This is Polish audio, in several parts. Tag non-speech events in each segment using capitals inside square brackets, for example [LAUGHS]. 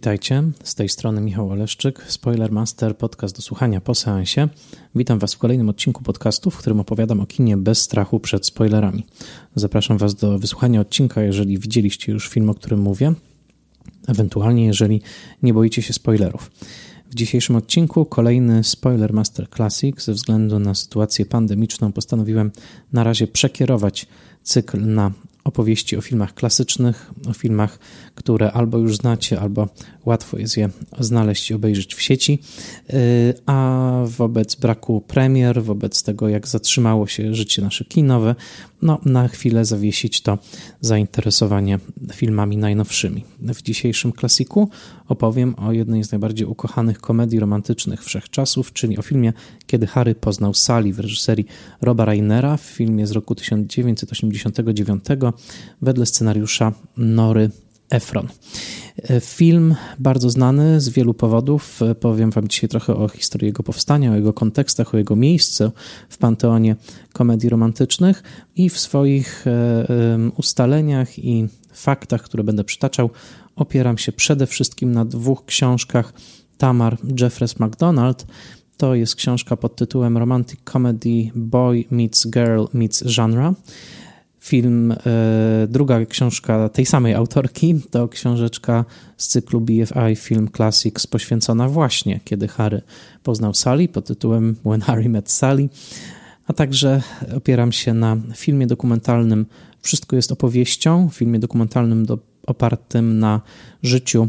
Witajcie, z tej strony Michał Oleszczyk, Spoilermaster, podcast do słuchania po seansie. Witam Was w kolejnym odcinku podcastu, w którym opowiadam o kinie bez strachu przed spoilerami. Zapraszam Was do wysłuchania odcinka, jeżeli widzieliście już film, o którym mówię, ewentualnie jeżeli nie boicie się spoilerów. W dzisiejszym odcinku kolejny Spoiler Master Classic. Ze względu na sytuację pandemiczną postanowiłem na razie przekierować cykl na opowieści o filmach klasycznych, o filmach, które albo już znacie, albo łatwo jest je znaleźć i obejrzeć w sieci. Y, a wobec braku premier, wobec tego, jak zatrzymało się życie nasze kinowe, no na chwilę zawiesić to zainteresowanie filmami najnowszymi. W dzisiejszym klasiku opowiem o jednej z najbardziej ukochanych komedii romantycznych wszechczasów, czyli o filmie Kiedy Harry poznał Sally w reżyserii Roba Rainera, w filmie z roku 1989 wedle scenariusza Nory Efron. Film bardzo znany z wielu powodów. Powiem Wam dzisiaj trochę o historii jego powstania, o jego kontekstach, o jego miejscu w panteonie komedii romantycznych i w swoich e, ustaleniach i faktach, które będę przytaczał, opieram się przede wszystkim na dwóch książkach Tamar Jeffres MacDonald. To jest książka pod tytułem Romantic Comedy Boy Meets Girl Meets Genre film, e, druga książka tej samej autorki to książeczka z cyklu BFI Film Classics poświęcona właśnie kiedy Harry poznał Sally pod tytułem When Harry Met Sally, a także opieram się na filmie dokumentalnym Wszystko jest opowieścią, filmie dokumentalnym do, opartym na życiu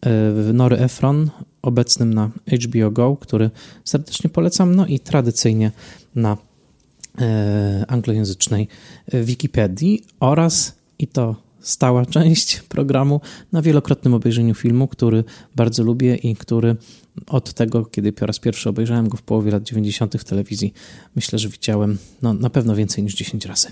e, Nory Efron, obecnym na HBO Go, który serdecznie polecam, no i tradycyjnie na anglojęzycznej Wikipedii oraz, i to stała [LAUGHS] część programu, na wielokrotnym obejrzeniu filmu, który bardzo lubię i który od tego, kiedy po raz pierwszy obejrzałem go w połowie lat 90. w telewizji, myślę, że widziałem no, na pewno więcej niż 10 razy.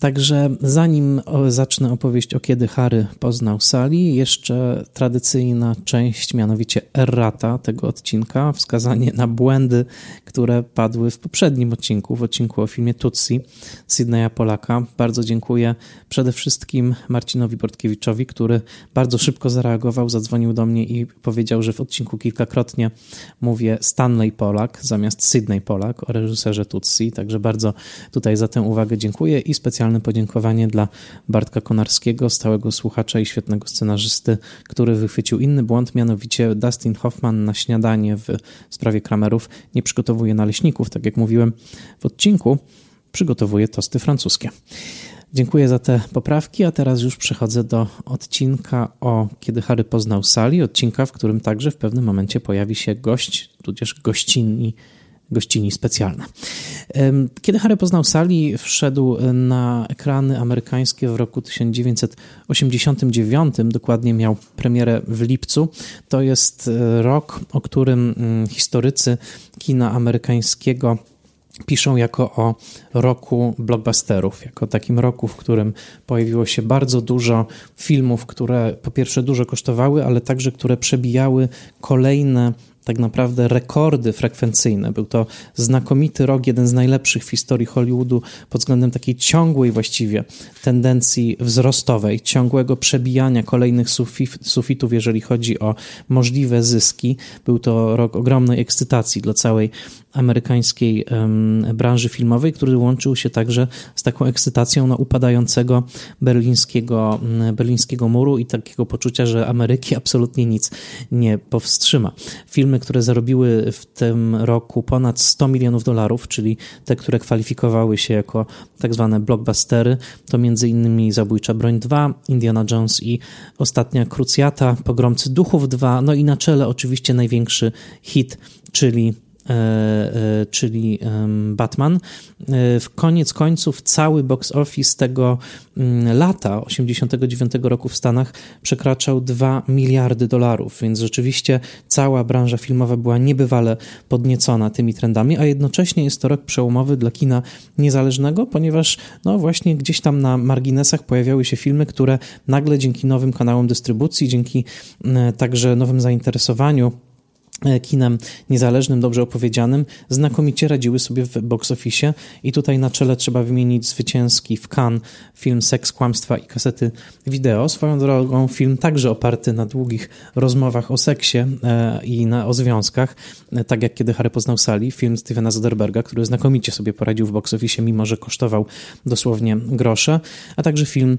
Także zanim zacznę opowieść o kiedy Harry poznał Sally, jeszcze tradycyjna część, mianowicie errata tego odcinka, wskazanie na błędy, które padły w poprzednim odcinku, w odcinku o filmie Tutsi Sydneya Polaka. Bardzo dziękuję przede wszystkim Marcinowi Bortkiewiczowi, który bardzo szybko zareagował, zadzwonił do mnie i powiedział, że w odcinku kilka kilkakrotnie mówię Stanley Polak zamiast Sydney Polak o reżyserze Tutsi, także bardzo tutaj za tę uwagę dziękuję i specjalne podziękowanie dla Bartka Konarskiego, stałego słuchacza i świetnego scenarzysty, który wychwycił inny błąd, mianowicie Dustin Hoffman na śniadanie w sprawie Kramerów nie przygotowuje naleśników, tak jak mówiłem w odcinku, przygotowuje tosty francuskie. Dziękuję za te poprawki, a teraz już przechodzę do odcinka o Kiedy Harry poznał Sally, odcinka, w którym także w pewnym momencie pojawi się gość, tudzież gościni, gościni specjalna. Kiedy Harry poznał Sally, wszedł na ekrany amerykańskie w roku 1989, dokładnie miał premierę w lipcu. To jest e, rok, o którym mm, historycy kina amerykańskiego piszą jako o roku blockbusterów, jako takim roku, w którym pojawiło się bardzo dużo filmów, które po pierwsze dużo kosztowały, ale także które przebijały kolejne tak naprawdę rekordy frekwencyjne. Był to znakomity rok, jeden z najlepszych w historii Hollywoodu pod względem takiej ciągłej właściwie tendencji wzrostowej, ciągłego przebijania kolejnych sufitów, jeżeli chodzi o możliwe zyski. Był to rok ogromnej ekscytacji dla całej amerykańskiej branży filmowej, który łączył się także z taką ekscytacją na upadającego berlińskiego, berlińskiego muru i takiego poczucia, że Ameryki [LAUGHS] absolutnie nic nie powstrzyma. Filmy, które zarobiły w tym roku ponad 100 milionów dolarów, czyli te, które kwalifikowały się jako tak zwane blockbustery, to między innymi Zabójcza Broń 2, Indiana Jones i Ostatnia Krucjata, Pogromcy Duchów 2, no i na czele oczywiście największy hit, czyli czyli Batman. E, w koniec końców cały box office tego mm, lata 89 roku w Stanach przekraczał 2 miliardy dolarów, więc rzeczywiście cała branża filmowa była niebywale podniecona tymi trendami, a jednocześnie jest to rok przełomowy dla kina niezależnego, ponieważ no właśnie gdzieś tam na marginesach pojawiały się filmy, które nagle dzięki nowym kanałom dystrybucji, dzięki także nowym zainteresowaniu E, kinem niezależnym, dobrze opowiedzianym, znakomicie radziły sobie w box office. I tutaj na czele trzeba wymienić zwycięski w Cannes film Seks, Kłamstwa i kasety wideo. Swoją drogą film także oparty na długich rozmowach o seksie e, i na, o związkach, e, tak jak Kiedy Harry poznał Sally, film Stevena Soderberga, który znakomicie sobie poradził w box office, mimo że kosztował dosłownie grosze, a także film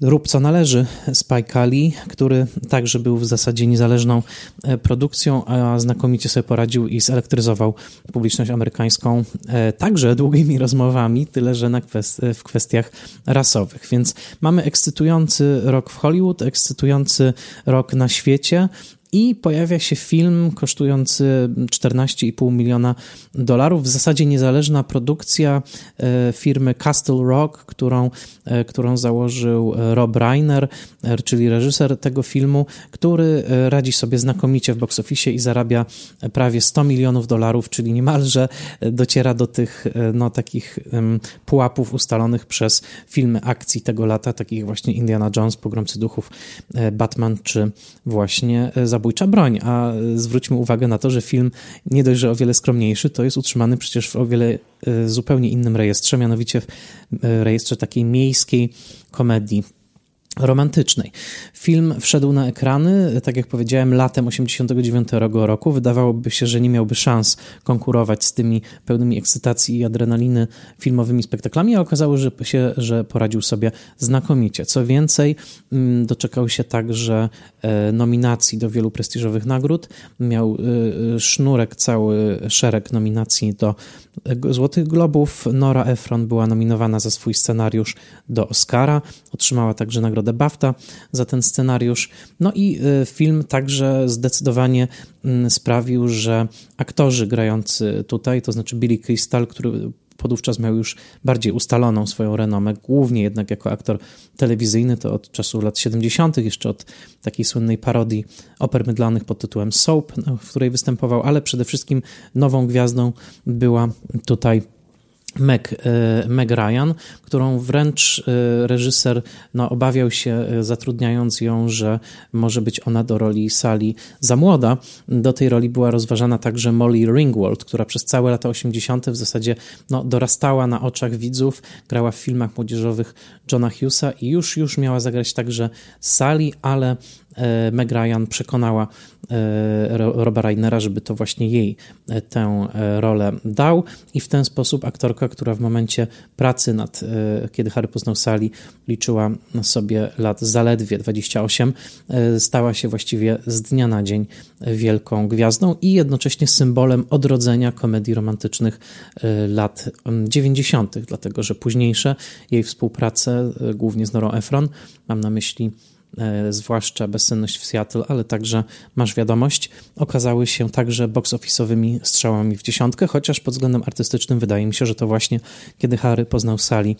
Rób co należy Spike Lee, który także był w zasadzie niezależną e, produkcją, a znakomicie sobie poradził i zelektryzował publiczność amerykańską e, także długimi rozmowami, tyle że na kwest w kwestiach rasowych. Więc mamy ekscytujący rok w Hollywood, ekscytujący rok na świecie, i pojawia się film kosztujący 14,5 miliona dolarów. W zasadzie niezależna produkcja e, firmy Castle Rock, którą, e, którą założył e, Rob Reiner, czyli reżyser tego filmu, który radzi sobie znakomicie w box office i zarabia prawie 100 milionów dolarów, czyli niemalże dociera do tych no, takich pułapów ustalonych przez filmy akcji tego lata, takich właśnie Indiana Jones, Pogromcy Duchów, Batman czy właśnie zabójcza broń, a zwróćmy uwagę na to, że film nie dość, że o wiele skromniejszy, to jest utrzymany przecież w o wiele e, zupełnie innym rejestrze, mianowicie w e, rejestrze takiej miejskiej komedii romantycznej. Film wszedł na ekrany, tak jak powiedziałem, latem 89 roku. Wydawałoby się, że nie miałby szans konkurować z tymi pełnymi ekscytacji i adrenaliny filmowymi spektaklami, a okazało się, że poradził sobie znakomicie. Co więcej, mm, doczekał się także e, nominacji do wielu prestiżowych nagród. Miał e, sznurek, cały szereg nominacji do Złotych Globów. Nora Ephron była nominowana za swój scenariusz do Oscara. Otrzymała także nagrodę BAFTA za ten scenariusz. No i y, film także zdecydowanie mm, sprawił, że aktorzy grający tutaj, to znaczy Billy Crystal, który podówczas miał już bardziej ustaloną swoją renomę, głównie jednak jako aktor telewizyjny, to od czasu lat 70., jeszcze od takiej słynnej parodii oper mydlanych pod tytułem Soap, no, w której występował, ale przede wszystkim nową gwiazdą była tutaj Meg, e, Meg Ryan, którą wręcz e, reżyser no, obawiał się, e, zatrudniając ją, że może być ona do roli Sally za młoda. Do tej roli była rozważana także Molly Ringwald, która przez całe lata 80. w zasadzie no, dorastała na oczach widzów, grała w filmach młodzieżowych Johna Hughesa i już, już miała zagrać także Sally, ale Meg Ryan przekonała Roba Reinera, żeby to właśnie jej e, tę rolę dał i w ten sposób aktorka, która w momencie pracy nad Kiedy Harry poznał Sally liczyła sobie lat zaledwie 28, stała się właściwie z dnia na dzień wielką gwiazdą i jednocześnie symbolem odrodzenia komedii romantycznych lat 90., dlatego że późniejsze jej współprace, głównie z Norą Efron, mam na myśli E, zwłaszcza Bezsenność w Seattle, ale także Masz Wiadomość, okazały się także box-office'owymi strzałami w dziesiątkę, chociaż pod względem artystycznym wydaje mi się, że to właśnie kiedy Harry poznał Sally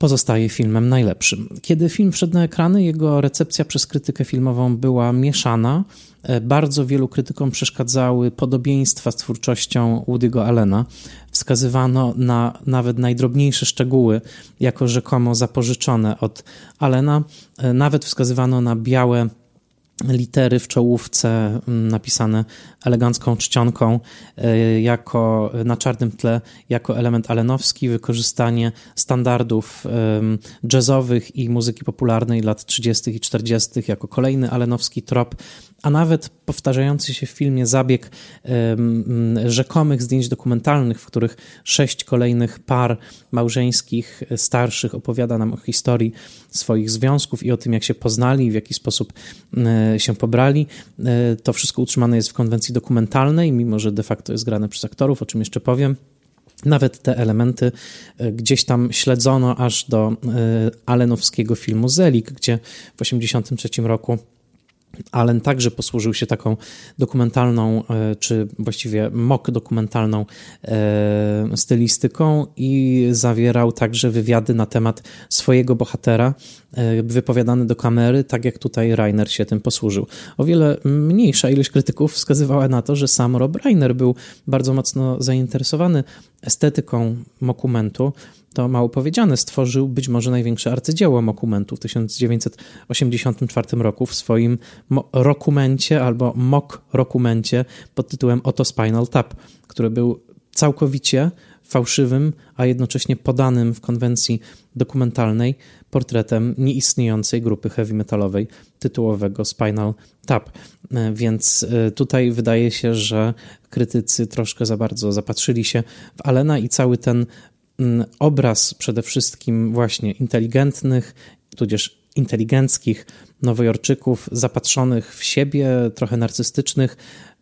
pozostaje filmem najlepszym. Kiedy film wszedł na ekrany, jego recepcja przez krytykę filmową była mieszana. E, bardzo wielu krytykom przeszkadzały podobieństwa z twórczością Woody'ego Allena. Wskazywano na nawet najdrobniejsze szczegóły jako rzekomo zapożyczone od Allena. E, nawet wskazywano na białe litery w czołówce napisane elegancką czcionką e, jako na czarnym tle jako element alenowski, wykorzystanie standardów jazzowych i muzyki popularnej lat 30. i 40. jako kolejny alenowski trop a nawet powtarzający się w filmie zabieg rzekomych zdjęć dokumentalnych, w których sześć kolejnych par małżeńskich, e, starszych opowiada nam o historii swoich związków i o tym, jak się poznali, w jaki sposób e, się pobrali. E, to wszystko utrzymane jest w konwencji dokumentalnej, mimo że de facto jest grane przez aktorów, o czym jeszcze powiem. Nawet te elementy gdzieś tam śledzono aż do alenowskiego filmu Zelik, gdzie w 1983 roku Allen także posłużył się taką dokumentalną, e, czy właściwie mock dokumentalną e, stylistyką i zawierał także wywiady na temat swojego bohatera, e, wypowiadane do kamery, tak jak tutaj Rainer się tym posłużył. O wiele mniejsza ilość krytyków wskazywała na to, że sam Rob Reiner był bardzo mocno zainteresowany estetyką dokumentu, to mało powiedziane, stworzył być może największe arcydzieło mokumentu w 1984 roku w swoim rokumencie albo mock rokumencie pod tytułem Oto Spinal Tap, który był całkowicie fałszywym, a jednocześnie podanym w konwencji dokumentalnej portretem nieistniejącej grupy heavy metalowej tytułowego Spinal Tap. E, więc e, tutaj wydaje się, że krytycy troszkę za bardzo zapatrzyli się w Alena i cały ten obraz przede wszystkim właśnie inteligentnych, tudzież inteligenckich nowojorczyków, zapatrzonych w siebie, trochę narcystycznych,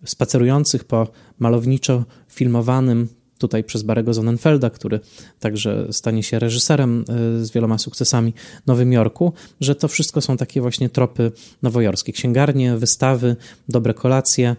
spacerujących po malowniczo filmowanym tutaj przez Barego Zonenfelda, który także stanie się reżyserem y, z wieloma sukcesami Nowym Jorku, że to wszystko są takie właśnie tropy nowojorskie. Księgarnie, wystawy, dobre kolacje,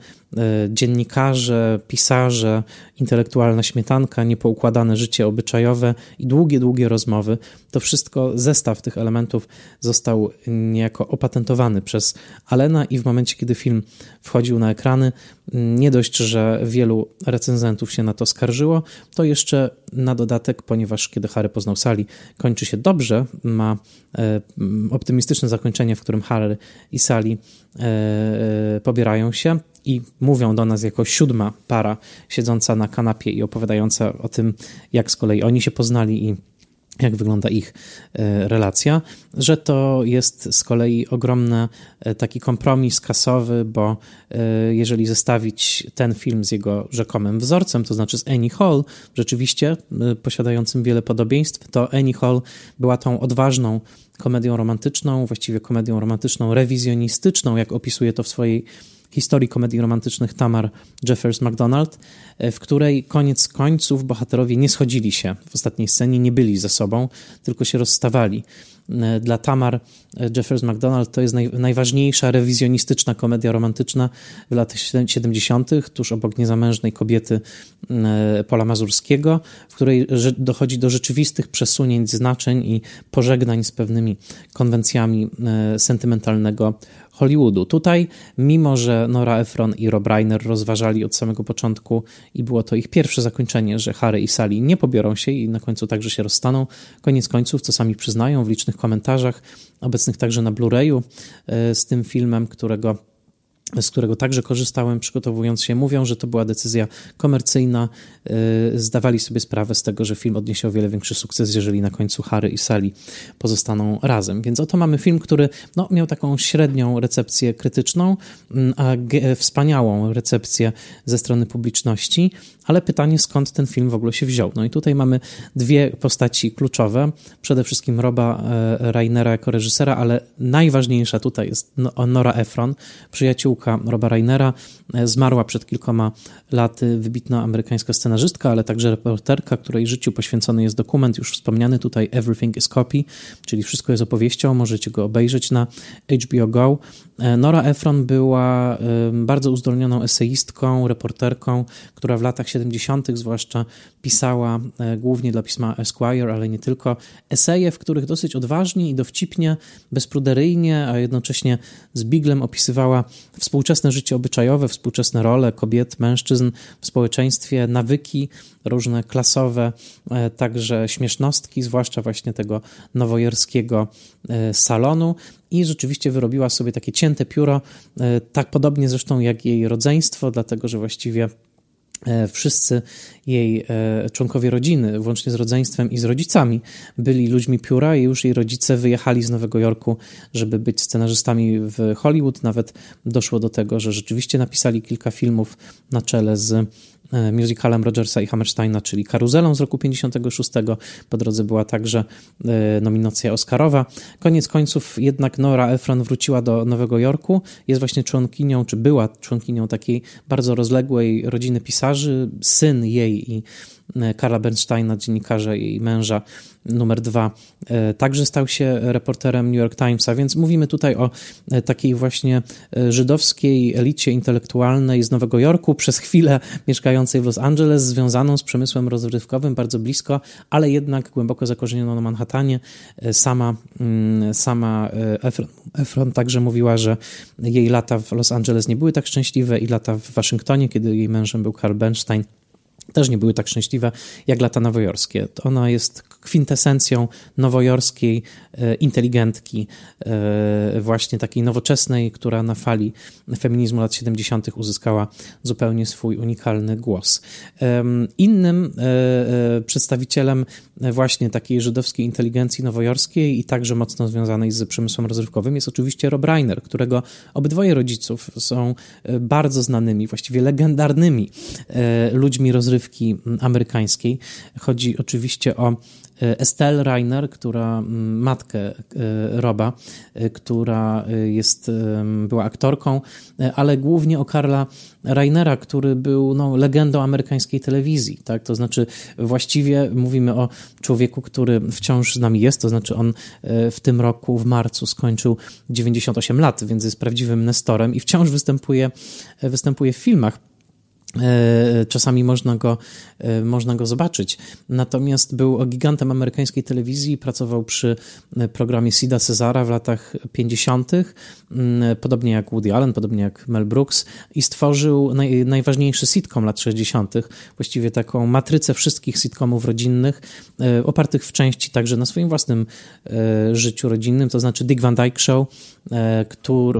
dziennikarze, pisarze, intelektualna śmietanka, niepoukładane życie obyczajowe i długie, długie rozmowy. To wszystko, zestaw tych elementów został niejako opatentowany przez Alena i w momencie, kiedy film wchodził na ekrany, nie dość, że wielu recenzentów się na to skarżyło, to jeszcze na dodatek, ponieważ kiedy Harry poznał Sally, kończy się dobrze, ma e, optymistyczne zakończenie, w którym Harry i Sally e, pobierają się, i mówią do nas jako siódma para siedząca na kanapie i opowiadająca o tym, jak z kolei oni się poznali i jak wygląda ich e, relacja, że to jest z kolei ogromny e, taki kompromis kasowy, bo e, jeżeli zestawić ten film z jego rzekomym wzorcem, to znaczy z Annie Hall, rzeczywiście posiadającym wiele podobieństw, to Annie Hall była tą odważną komedią romantyczną, właściwie komedią romantyczną rewizjonistyczną, jak opisuje to w swojej historii komedii romantycznych Tamar Jeffers McDonald, e, w której koniec końców bohaterowie nie schodzili się w ostatniej scenie, nie byli ze sobą, tylko się rozstawali. E, dla Tamar e, Jeffers McDonald to jest naj, najważniejsza rewizjonistyczna komedia romantyczna w latach 70., tuż obok niezamężnej kobiety Pola Mazurskiego, w której dochodzi do rzeczywistych przesunięć znaczeń i pożegnań z pewnymi konwencjami sentymentalnego Hollywoodu. Tutaj, mimo że Nora Ephron i Rob Reiner rozważali od samego początku i było to ich pierwsze zakończenie, że Harry i Sally nie pobiorą się i na końcu także się rozstaną, koniec końców, co sami przyznają w licznych komentarzach, obecnych także na Blu-rayu e, z tym filmem, którego z którego także korzystałem przygotowując się, mówią, że to była decyzja komercyjna. Y, zdawali sobie sprawę z tego, że film odniesie o wiele większy sukces, jeżeli na końcu Harry i Sally pozostaną razem. Więc oto mamy film, który no, miał taką średnią recepcję krytyczną, mm, a wspaniałą recepcję ze strony publiczności, ale pytanie, skąd ten film w ogóle się wziął. No i tutaj mamy dwie postaci kluczowe. Przede wszystkim Roba e, Rainera jako reżysera, ale najważniejsza tutaj jest no, Nora Ephron, przyjaciółka Roba Rainera. E, zmarła przed kilkoma laty wybitna amerykańska scenarzystka, ale także reporterka, której życiu poświęcony jest dokument już wspomniany tutaj Everything is Copy, czyli wszystko jest opowieścią, możecie go obejrzeć na HBO Go. E, Nora Ephron była bardzo uzdolnioną eseistką, reporterką, która w latach 70., zwłaszcza pisała e, głównie dla pisma Esquire, ale nie tylko, eseje, w których dosyć odważnie i dowcipnie, bezpruderyjnie, a jednocześnie z biglem opisywała współczesne życie obyczajowe, współczesne role kobiet, mężczyzn w społeczeństwie, nawyki różne klasowe, e, także śmiesznostki, zwłaszcza właśnie tego nowojorskiego e, salonu i rzeczywiście wyrobiła sobie takie cięte pióro, tak podobnie zresztą jak jej rodzeństwo, dlatego że właściwie wszyscy jej e, członkowie rodziny, włącznie z rodzeństwem i z rodzicami, byli ludźmi pióra i już jej rodzice wyjechali z Nowego Jorku, żeby być scenarzystami w Hollywood. Nawet doszło do tego, że rzeczywiście napisali kilka filmów na czele z E, musicalem Rogersa i Hammersteina, czyli Karuzelą z roku 56. Po drodze była także e, nominacja Oscarowa. Koniec końców jednak Nora Ephron wróciła do Nowego Jorku. Jest właśnie członkinią, czy była członkinią takiej bardzo rozległej rodziny pisarzy. Syn jej i E, Karla Bernsteina, dziennikarza i męża numer dwa, e, także stał się reporterem New York Timesa, więc mówimy tutaj o e, takiej właśnie żydowskiej elicie intelektualnej z Nowego Jorku, przez chwilę mieszkającej w Los Angeles, związaną z przemysłem rozrywkowym bardzo blisko, ale jednak głęboko zakorzenioną na Manhattanie. Sama, mm, sama Efron, Efron także mówiła, że jej lata w Los Angeles nie były tak szczęśliwe i lata w Waszyngtonie, kiedy jej mężem był Karl Bernstein, też nie były tak szczęśliwe jak lata nowojorskie. Ona jest kwintesencją nowojorskiej e, inteligentki, e, właśnie takiej nowoczesnej, która na fali feminizmu lat 70. uzyskała zupełnie swój unikalny głos. Innym e, przedstawicielem właśnie takiej żydowskiej inteligencji nowojorskiej i także mocno związanej z przemysłem rozrywkowym jest oczywiście Rob Reiner, którego obydwoje rodziców są bardzo znanymi, właściwie legendarnymi ludźmi rozrywki amerykańskiej. Chodzi oczywiście o Estelle Reiner, która matkę e, Roba, e, która jest, była aktorką, ale głównie o Karla Reinera, który był no, legendą amerykańskiej telewizji. Tak? To znaczy, właściwie mówimy o człowieku, który wciąż z nami jest, to znaczy on w tym roku, w marcu, skończył 98 lat, więc jest prawdziwym nestorem i wciąż występuje, występuje w filmach. E, czasami można go, e, można go zobaczyć. Natomiast był gigantem amerykańskiej telewizji, pracował przy e, programie Sida Cezara w latach 50., mm, podobnie jak Woody Allen, podobnie jak Mel Brooks, i stworzył naj, najważniejszy sitcom lat 60., właściwie taką matrycę wszystkich sitcomów rodzinnych, opartych w części także na swoim własnym życiu rodzinnym, to znaczy Dick Van Dyke Show,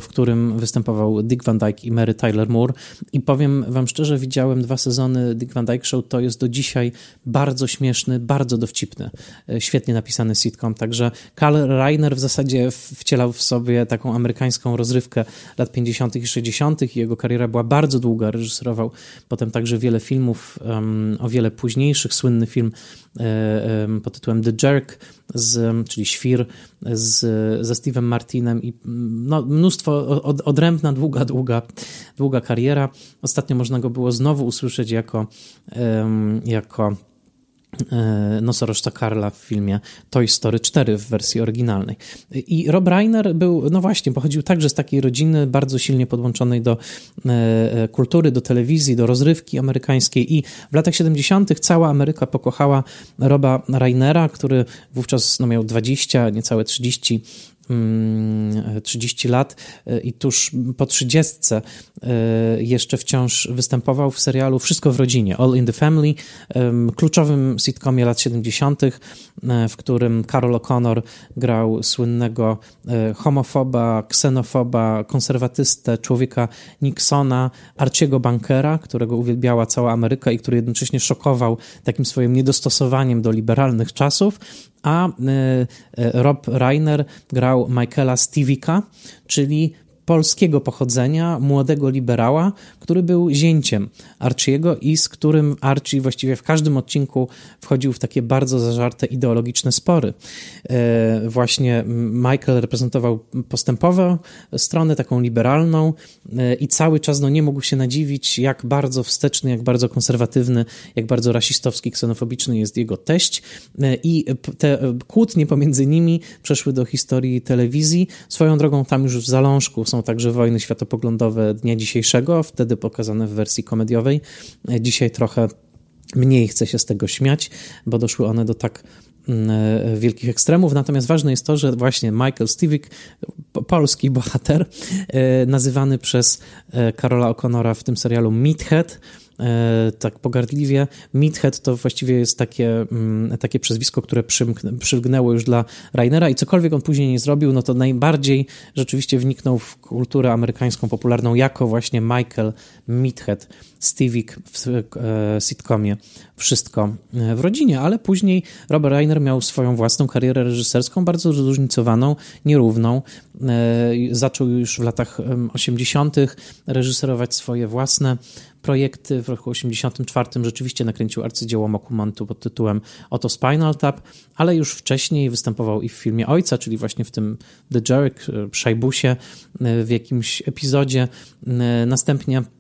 w którym występował Dick Van Dyke i Mary Tyler Moore. I powiem Wam szczerze, widziałem dwa sezony Dick Van Dyke Show, to jest do dzisiaj bardzo śmieszny, bardzo dowcipny, e, świetnie napisany sitcom. Także Karl Reiner w zasadzie wcielał w sobie taką amerykańską rozrywkę lat 50. i 60. i jego kariera była bardzo długa. Reżyserował potem także wiele filmów, um, o wiele późniejszych. Słynny film um, pod tytułem The Jerk, z, czyli Świr z, ze Steve'em Martinem i no, mnóstwo, od, odrębna, długa, długa, długa kariera. Ostatnio można go było znowu usłyszeć jako, jako nosorożca Karla w filmie Toy Story 4 w wersji oryginalnej. I Rob Reiner był, no właśnie, pochodził także z takiej rodziny bardzo silnie podłączonej do e, e, kultury, do telewizji, do rozrywki amerykańskiej i w latach 70. cała Ameryka pokochała Roba Reinera, który wówczas no, miał 20, niecałe 30 30 mm, lat e, i tuż po 30 e, jeszcze wciąż występował w serialu Wszystko w rodzinie, All in the Family, kluczowym sitcomie lat 70., e, w którym Carol O'Connor grał słynnego homofoba, ksenofoba, konserwatystę, człowieka Nixona, Arciego Bankera, którego uwielbiała cała Ameryka i który jednocześnie szokował takim swoim niedostosowaniem do liberalnych czasów a e, e, Rob Reiner grał Michaela Stivika, czyli polskiego pochodzenia, młodego liberała, który był zięciem Archiego i z którym Archie właściwie w każdym odcinku wchodził w takie bardzo zażarte ideologiczne spory. E, właśnie Michael reprezentował postępową stronę, taką liberalną e, i cały czas no, nie mógł się nadziwić, jak bardzo wsteczny, jak bardzo konserwatywny, jak bardzo rasistowski, ksenofobiczny jest jego teść e, i te kłótnie pomiędzy nimi przeszły do historii telewizji. Swoją drogą tam już w zalążku są także wojny światopoglądowe dnia dzisiejszego, wtedy pokazane w wersji komediowej. Dzisiaj trochę mniej chce się z tego śmiać, bo doszły one do tak mm, e, wielkich ekstremów. Natomiast ważne jest to, że właśnie Michael Stivic, polski bohater, e, nazywany przez e, Karola O'Connora w tym serialu Meathead, E, tak pogardliwie. Meathead to właściwie jest takie, mm, takie przezwisko, które przylgnęło już dla Rainera i cokolwiek on później nie zrobił, no to najbardziej rzeczywiście wniknął w kulturę amerykańską popularną jako właśnie Michael Meathead, Stevik w e, sitcomie Wszystko e, w rodzinie, ale później Robert Reiner miał swoją własną karierę reżyserską, bardzo zróżnicowaną, nierówną. Zaczął już w latach 80. reżyserować swoje własne projekty. W roku 1984 rzeczywiście nakręcił arcydzieło Mokumantu pod tytułem Oto Spinal Tap, ale już wcześniej występował i w filmie Ojca, czyli właśnie w tym The Jerk, Szajbusie w jakimś epizodzie. Następnie E,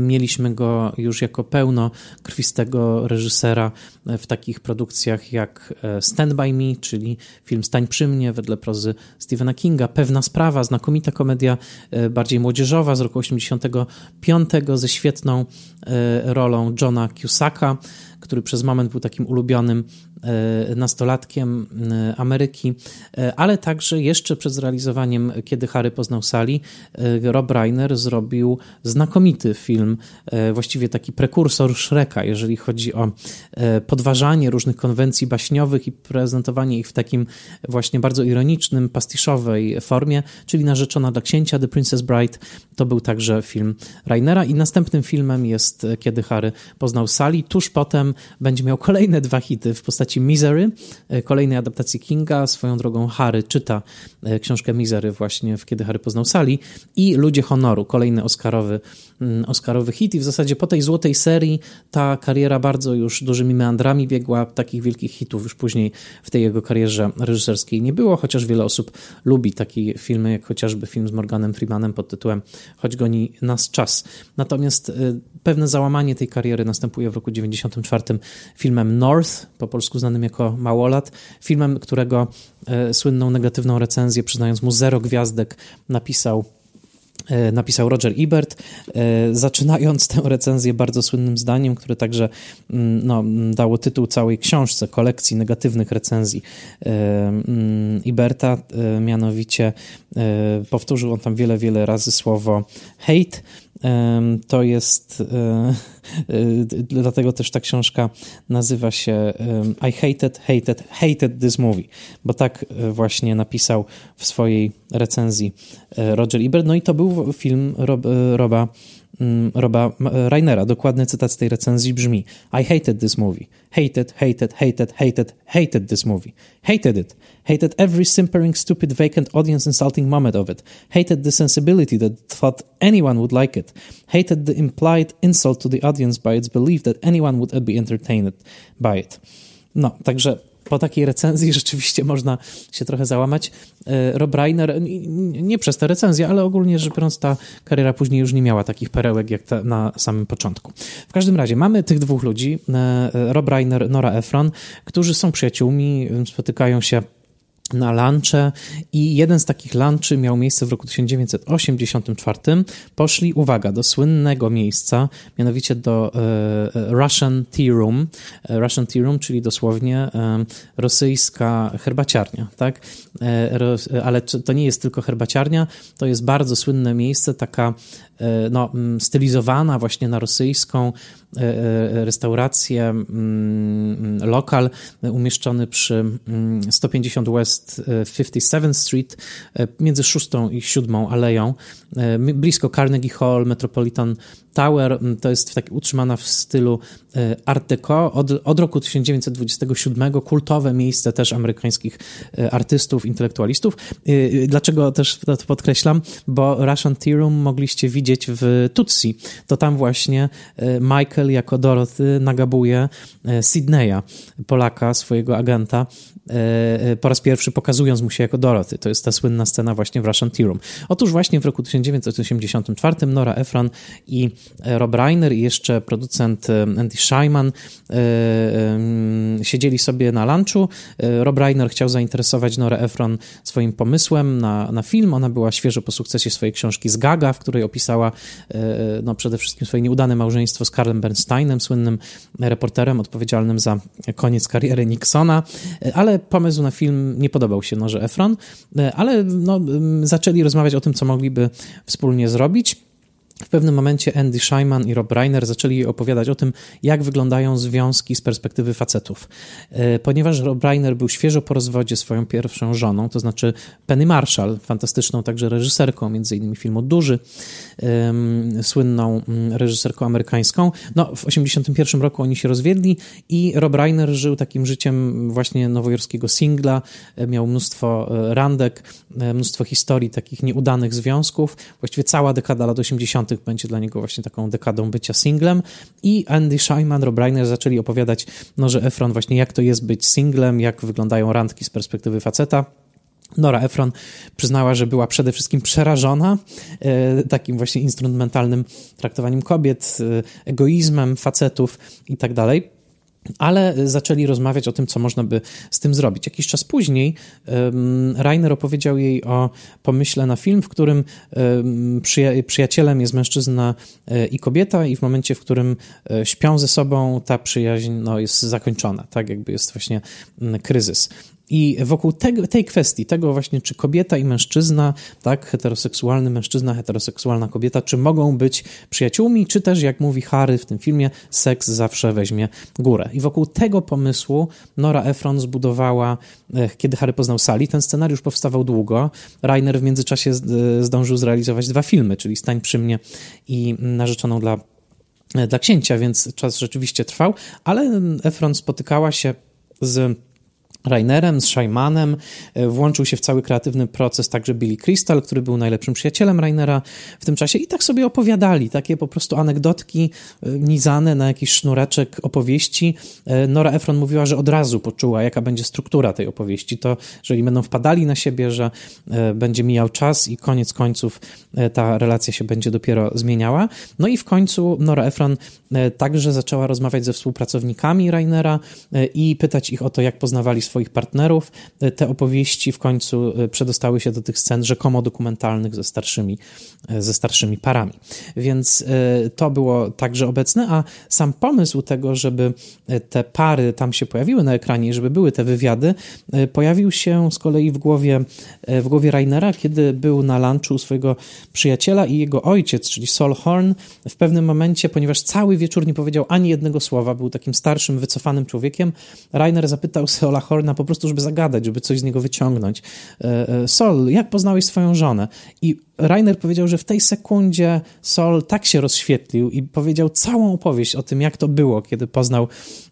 mieliśmy go już jako pełno krwistego reżysera e, w takich produkcjach jak e, Stand By Me, czyli film Stań przy mnie wedle prozy Stephena Kinga, Pewna sprawa, znakomita komedia bardziej młodzieżowa z roku 85 ze świetną rolą Johna Cusacka, który przez moment był takim ulubionym nastolatkiem Ameryki, ale także jeszcze przed zrealizowaniem Kiedy Harry poznał Sally, Rob Reiner zrobił znakomity film, właściwie taki prekursor Shreka, jeżeli chodzi o podważanie różnych konwencji baśniowych i prezentowanie ich w takim właśnie bardzo ironicznym, pastiszowej formie, czyli Narzeczona dla księcia, The Princess Bride, to był także film Rainera i następnym filmem jest Kiedy Harry poznał Sally. Tuż potem będzie miał kolejne dwa hity w postaci Misery, kolejnej adaptacji Kinga. Swoją drogą Harry czyta e, książkę Misery właśnie Kiedy Harry poznał Sally i Ludzie Honoru, kolejny Oscarowy, mm, Oscarowy hit i w zasadzie po tej złotej serii ta kariera bardzo już dużymi meandrami biegła, takich wielkich hitów już później w tej jego karierze reżyserskiej nie było, chociaż wiele osób lubi takie filmy, jak chociażby film z Morganem Freemanem pod tytułem Choć goni nas czas. Natomiast y, pewne załamanie tej kariery następuje w roku 94 filmem North, po polsku znanym jako Małolat, filmem, którego y, słynną negatywną recenzję, przyznając mu zero gwiazdek, napisał E, napisał Roger Ebert, e, zaczynając tę recenzję bardzo słynnym zdaniem, które także mm, no, dało tytuł całej książce, kolekcji negatywnych recenzji e, mm, Eberta, mianowicie powtórzył on tam wiele, wiele razy słowo hate, to jest, e, e, dlatego też ta książka nazywa się I hated, hated, hated this movie, bo tak e, właśnie napisał w swojej recenzji Roger Ebert. No i to był film Rob, Roba Roba Rainera. Dokładny cytat z tej recenzji brzmi I hated this movie. Hated, hated, hated, hated, hated this movie. Hated it. Hated every simpering, stupid, vacant, audience-insulting moment of it. Hated the sensibility that thought anyone would like it. Hated the implied insult to the audience by its belief that anyone would be entertained by it. No, także po takiej recenzji [LAUGHS] rzeczywiście można się trochę załamać. E, Rob Reiner, nie przez tę recenzję, ale ogólnie rzecz biorąc, ta kariera później już nie miała takich perełek jak na samym początku. W każdym razie mamy tych dwóch ludzi, e, Rob Reiner, Nora Ephron, którzy są przyjaciółmi, spotykają się na lunche i jeden z takich lunchy miał miejsce w roku 1984. Poszli, uwaga, do słynnego miejsca, mianowicie do e, Russian Tea Room. E, Russian Tea Room, czyli dosłownie e, rosyjska herbaciarnia, tak? E, ale to nie jest tylko herbaciarnia, to jest bardzo słynne miejsce, taka e, no, stylizowana właśnie na rosyjską, E, restaurację, mm, lokal umieszczony przy 150 mm, West 57th e, Street e, między 6 i 7 aleją, blisko Carnegie Hall, Metropolitan Tower. To jest tak utrzymana w stylu Art Deco od, od roku 1927, kultowe miejsce też amerykańskich artystów, intelektualistów. Dlaczego też to podkreślam? Bo Russian Tea Room mogliście widzieć w Tutsi. To tam właśnie Michael jako Dorothy nagabuje e, Sydneya, Polaka, swojego agenta, e, e, po raz pierwszy pokazując mu się jako Dorothy. To jest ta słynna scena właśnie w Russian Tea Room. Otóż właśnie w roku 1984 Nora Ephron i Rob Reiner i jeszcze producent Andy Scheiman siedzieli sobie na lunchu. Rob Reiner chciał zainteresować Nora Ephron swoim pomysłem na, na film. Ona była świeżo po sukcesie swojej książki z Gaga, w której opisała no, przede wszystkim swoje nieudane małżeństwo z Karlem Bernsteinem, słynnym reporterem odpowiedzialnym za koniec kariery Nixona, ale pomysł na film nie podobał się Norze Efron, ale no, zaczęli rozmawiać o tym, co mogliby wspólnie zrobić. W pewnym momencie Andy Scheinman i Rob Reiner zaczęli opowiadać o tym, jak wyglądają związki z perspektywy facetów. E, ponieważ Rob Reiner był świeżo po rozwodzie swoją pierwszą żoną, to znaczy Penny Marshall, fantastyczną także reżyserką, między innymi filmu Duży, słynną mm, reżyserką amerykańską. No, w 1981 roku oni się rozwiedli i Rob Reiner żył takim życiem właśnie nowojorskiego singla, e, miał mnóstwo e, randek, mnóstwo historii takich nieudanych związków. Właściwie cała dekada lat 80 będzie dla niego właśnie taką dekadą bycia singlem i Andy Scheinman, Rob Reiner zaczęli opowiadać no, że Efron właśnie jak to jest być singlem, jak wyglądają randki z perspektywy faceta. Nora Efron przyznała, że była przede wszystkim przerażona e, takim właśnie instrumentalnym traktowaniem kobiet, e, egoizmem facetów i tak dalej. Ale zaczęli rozmawiać o tym, co można by z tym zrobić. Jakiś czas później Rainer opowiedział jej o pomyśle na film, w którym przyja przyjacielem jest mężczyzna um, i kobieta i w momencie, w którym e, śpią ze sobą, ta przyjaźń no, jest zakończona, tak jakby jest właśnie kryzys. I wokół tej kwestii, tego właśnie, czy kobieta i mężczyzna, tak, heteroseksualny mężczyzna, heteroseksualna kobieta, czy mogą być przyjaciółmi, czy też, jak mówi Harry w tym filmie, seks zawsze weźmie górę. I wokół tego pomysłu Nora Ephron zbudowała, e, kiedy Harry poznał Sally, ten scenariusz powstawał długo. Rainer w międzyczasie e, zdążył zrealizować dwa filmy, czyli Stań przy mnie i Narzeczoną dla, e, dla księcia, więc czas rzeczywiście trwał, ale Efron spotykała się z Rainerem, z Scheimanem, e, włączył się w cały kreatywny proces także Billy Crystal, który był najlepszym przyjacielem Rainera w tym czasie i tak sobie opowiadali, takie po prostu anegdotki e, nizane na jakiś sznureczek opowieści. E, Nora Ephron mówiła, że od razu poczuła, jaka będzie struktura tej opowieści, to jeżeli będą wpadali na siebie, że będzie mijał czas i koniec końców ta relacja się będzie dopiero zmieniała. No i w końcu Nora Ephron także zaczęła rozmawiać ze współpracownikami Rainera i pytać ich o to, jak poznawali swoje swoich partnerów. E, te opowieści w końcu e, przedostały się do tych scen rzekomo dokumentalnych ze starszymi, e, ze starszymi parami. Więc to było także obecne, a sam pomysł tego, żeby te pary tam się pojawiły na ekranie, żeby były te wywiady, pojawił się z kolei w głowie, w głowie Rainera, kiedy był na lunchu u swojego przyjaciela i jego ojciec, czyli Sol Horn, w pewnym momencie, ponieważ cały wieczór nie powiedział ani jednego słowa, był takim starszym, wycofanym człowiekiem, Rainer zapytał Sola Horn, na po prostu, żeby zagadać, żeby coś z niego wyciągnąć. E, e, Sol, jak poznałeś swoją żonę? I Rainer powiedział, że w tej sekundzie Sol tak się rozświetlił i powiedział całą opowieść o tym, jak to było, kiedy poznał,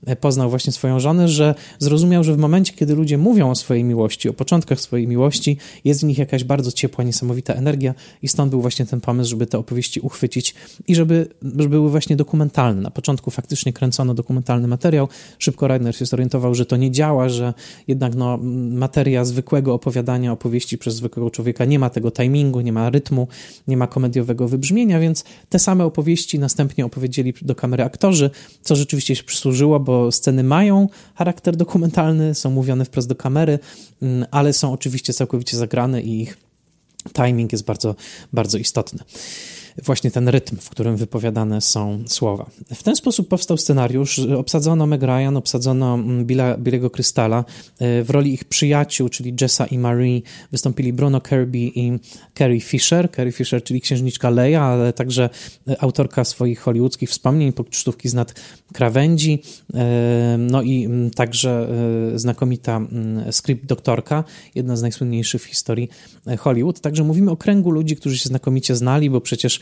e, poznał właśnie swoją żonę, że zrozumiał, że w momencie, kiedy ludzie mówią o swojej miłości, o początkach swojej miłości, jest w nich jakaś bardzo ciepła, niesamowita energia i stąd był właśnie ten pomysł, żeby te opowieści uchwycić i żeby, żeby były właśnie dokumentalne. Na początku faktycznie kręcono dokumentalny materiał. Szybko Rainer się zorientował, że to nie działa, że jednak no, materia zwykłego opowiadania opowieści przez zwykłego człowieka nie ma tego timingu, nie ma rytmu, nie ma komediowego wybrzmienia, więc te same opowieści następnie opowiedzieli do kamery aktorzy, co rzeczywiście się przysłużyło, bo sceny mają charakter dokumentalny, są mówione wprost do kamery, mm, ale są oczywiście całkowicie zagrane i ich timing jest bardzo, bardzo istotny właśnie ten rytm, w którym wypowiadane są słowa. W ten sposób powstał scenariusz. Obsadzono Meg Ryan, obsadzono mm, Billa, Billego Krystala. E, w roli ich przyjaciół, czyli Jessa i Marie, wystąpili Bruno Kirby i Carrie Fisher. Carrie Fisher, czyli księżniczka Leia, ale także e, autorka swoich hollywoodzkich wspomnień, pocztówki z nad krawędzi, e, no i mm, także znakomita mm, script doktorka, jedna z najsłynniejszych w historii Hollywood. Także mówimy o kręgu ludzi, którzy się znakomicie znali, bo przecież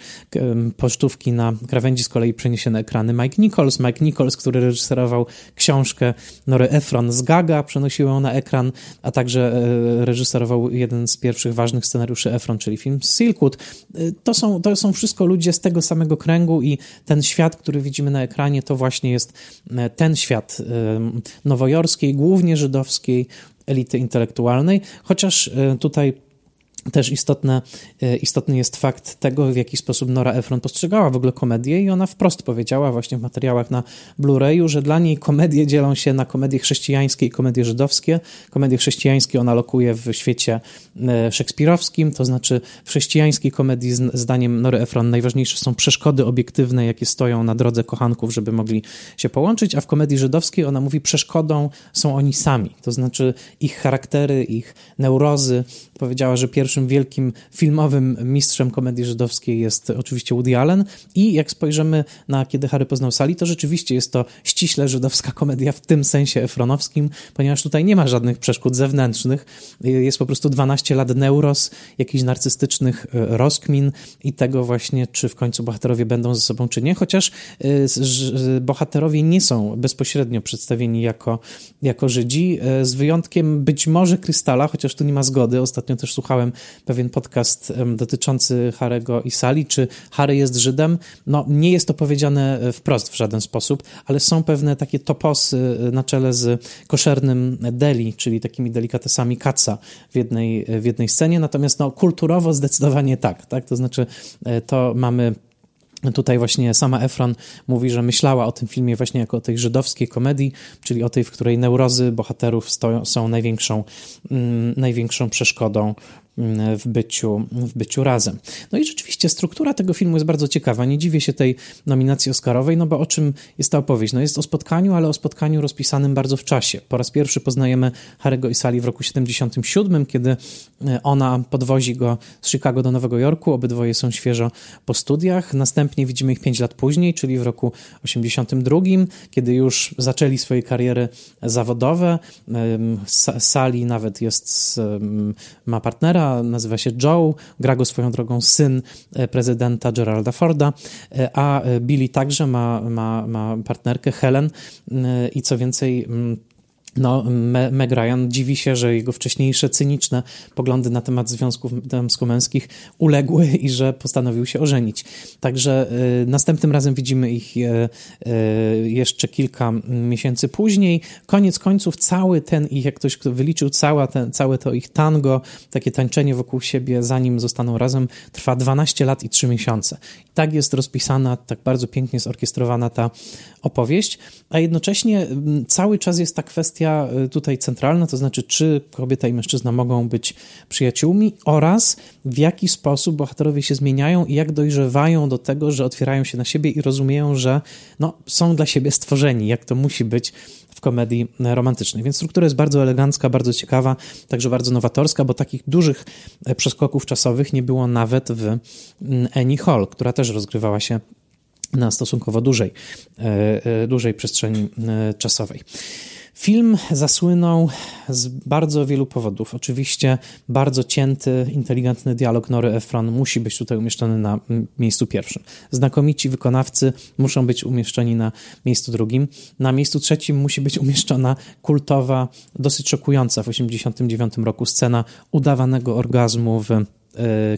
pocztówki na krawędzi z kolei przeniesione ekrany Mike Nichols. Mike Nichols, który reżyserował książkę Nory Efron z Gaga, przenosił ją na ekran, a także e, reżyserował jeden z pierwszych ważnych scenariuszy Efron, czyli film Silkwood. E, to są, to są wszystko ludzie z tego samego kręgu i ten świat, który widzimy na ekranie, to właśnie jest e, ten świat nowojorskiej, głównie żydowskiej elity intelektualnej, chociaż tutaj też istotne, e, istotny jest fakt tego, w jaki sposób Nora Ephron postrzegała w ogóle komedię i ona wprost powiedziała właśnie w materiałach na Blu-rayu, że dla niej komedie dzielą się na komedie chrześcijańskie i komedie żydowskie. Komedie chrześcijańskie ona lokuje w świecie e, szekspirowskim, to znaczy w chrześcijańskiej komedii zdaniem Nory Ephron najważniejsze są przeszkody obiektywne, jakie stoją na drodze kochanków, żeby mogli się połączyć, a w komedii żydowskiej ona mówi przeszkodą są oni sami, to znaczy ich charaktery, ich neurozy. Powiedziała, że pierwszy pierwszym wielkim filmowym mistrzem komedii żydowskiej jest oczywiście Woody Allen. I jak spojrzymy na Kiedy Harry poznał Sali, to rzeczywiście jest to ściśle żydowska komedia w tym sensie efronowskim, ponieważ tutaj nie ma żadnych przeszkód zewnętrznych, jest po prostu 12 lat neuros, jakichś narcystycznych e, rozkmin i tego właśnie, czy w końcu bohaterowie będą ze sobą, czy nie, chociaż e, bohaterowie nie są bezpośrednio przedstawieni jako, jako Żydzi, e, z wyjątkiem być może Krystala, chociaż tu nie ma zgody. Ostatnio też słuchałem pewien podcast dotyczący Harego i Sali, czy Harry jest Żydem. No, nie jest to powiedziane e, wprost w żaden sposób, ale są pewne takie toposy e, na czele z koszernym deli, czyli takimi delikatesami kaca w jednej, w jednej scenie, natomiast no, kulturowo zdecydowanie tak, tak? To znaczy, e, to mamy Tutaj właśnie sama Efron mówi, że myślała o tym filmie właśnie jako o tej żydowskiej komedii, czyli o tej, w której neurozy bohaterów stoją, są największą, mm, największą przeszkodą w byciu, w byciu razem. No i rzeczywiście struktura tego filmu jest bardzo ciekawa. Nie dziwię się tej nominacji Oscarowej, no bo o czym jest ta opowieść? No jest o spotkaniu, ale o spotkaniu rozpisanym bardzo w czasie. Po raz pierwszy poznajemy Harry'ego i Sally w roku 77, kiedy e, ona podwozi go z Chicago do Nowego Jorku. Obydwoje są świeżo po studiach. Następnie widzimy ich 5 lat później, czyli w roku 82, kiedy już zaczęli swoje kariery zawodowe. Sally nawet jest, ma partnera, nazywa się Joe, gra go swoją drogą syn e, prezydenta Geralda Forda, e, a e, Billy także ma, ma, ma partnerkę Helen i co więcej mm, no, Meg Ryan dziwi się, że jego wcześniejsze cyniczne poglądy na temat związków damsko-męskich uległy i że postanowił się ożenić. Także y, następnym razem widzimy ich y, y, jeszcze kilka miesięcy później. Koniec końców cały ten ich, jak ktoś wyliczył, cała ten, całe to ich tango, takie tańczenie wokół siebie, zanim zostaną razem, trwa 12 lat i 3 miesiące. I tak jest rozpisana, tak bardzo pięknie zorkiestrowana ta opowieść, a jednocześnie cały czas jest ta kwestia y, tutaj centralna, to znaczy, czy kobieta i mężczyzna mogą być przyjaciółmi oraz w jaki sposób bohaterowie się zmieniają i jak dojrzewają do tego, że otwierają się na siebie i rozumieją, że no, są dla siebie stworzeni, jak to musi być w komedii romantycznej. Więc struktura jest bardzo elegancka, bardzo ciekawa, także bardzo nowatorska, bo takich dużych e, przeskoków czasowych nie było nawet w Annie Hall, która też rozgrywała się na stosunkowo dużej, e, e, dużej przestrzeni czasowej. Film zasłynął z bardzo wielu powodów. Oczywiście bardzo cięty, inteligentny dialog Nory Efron musi być tutaj umieszczony na miejscu pierwszym. Znakomici wykonawcy muszą być umieszczeni na miejscu drugim. Na miejscu trzecim musi być umieszczona kultowa, dosyć szokująca w 1989 roku scena udawanego orgazmu w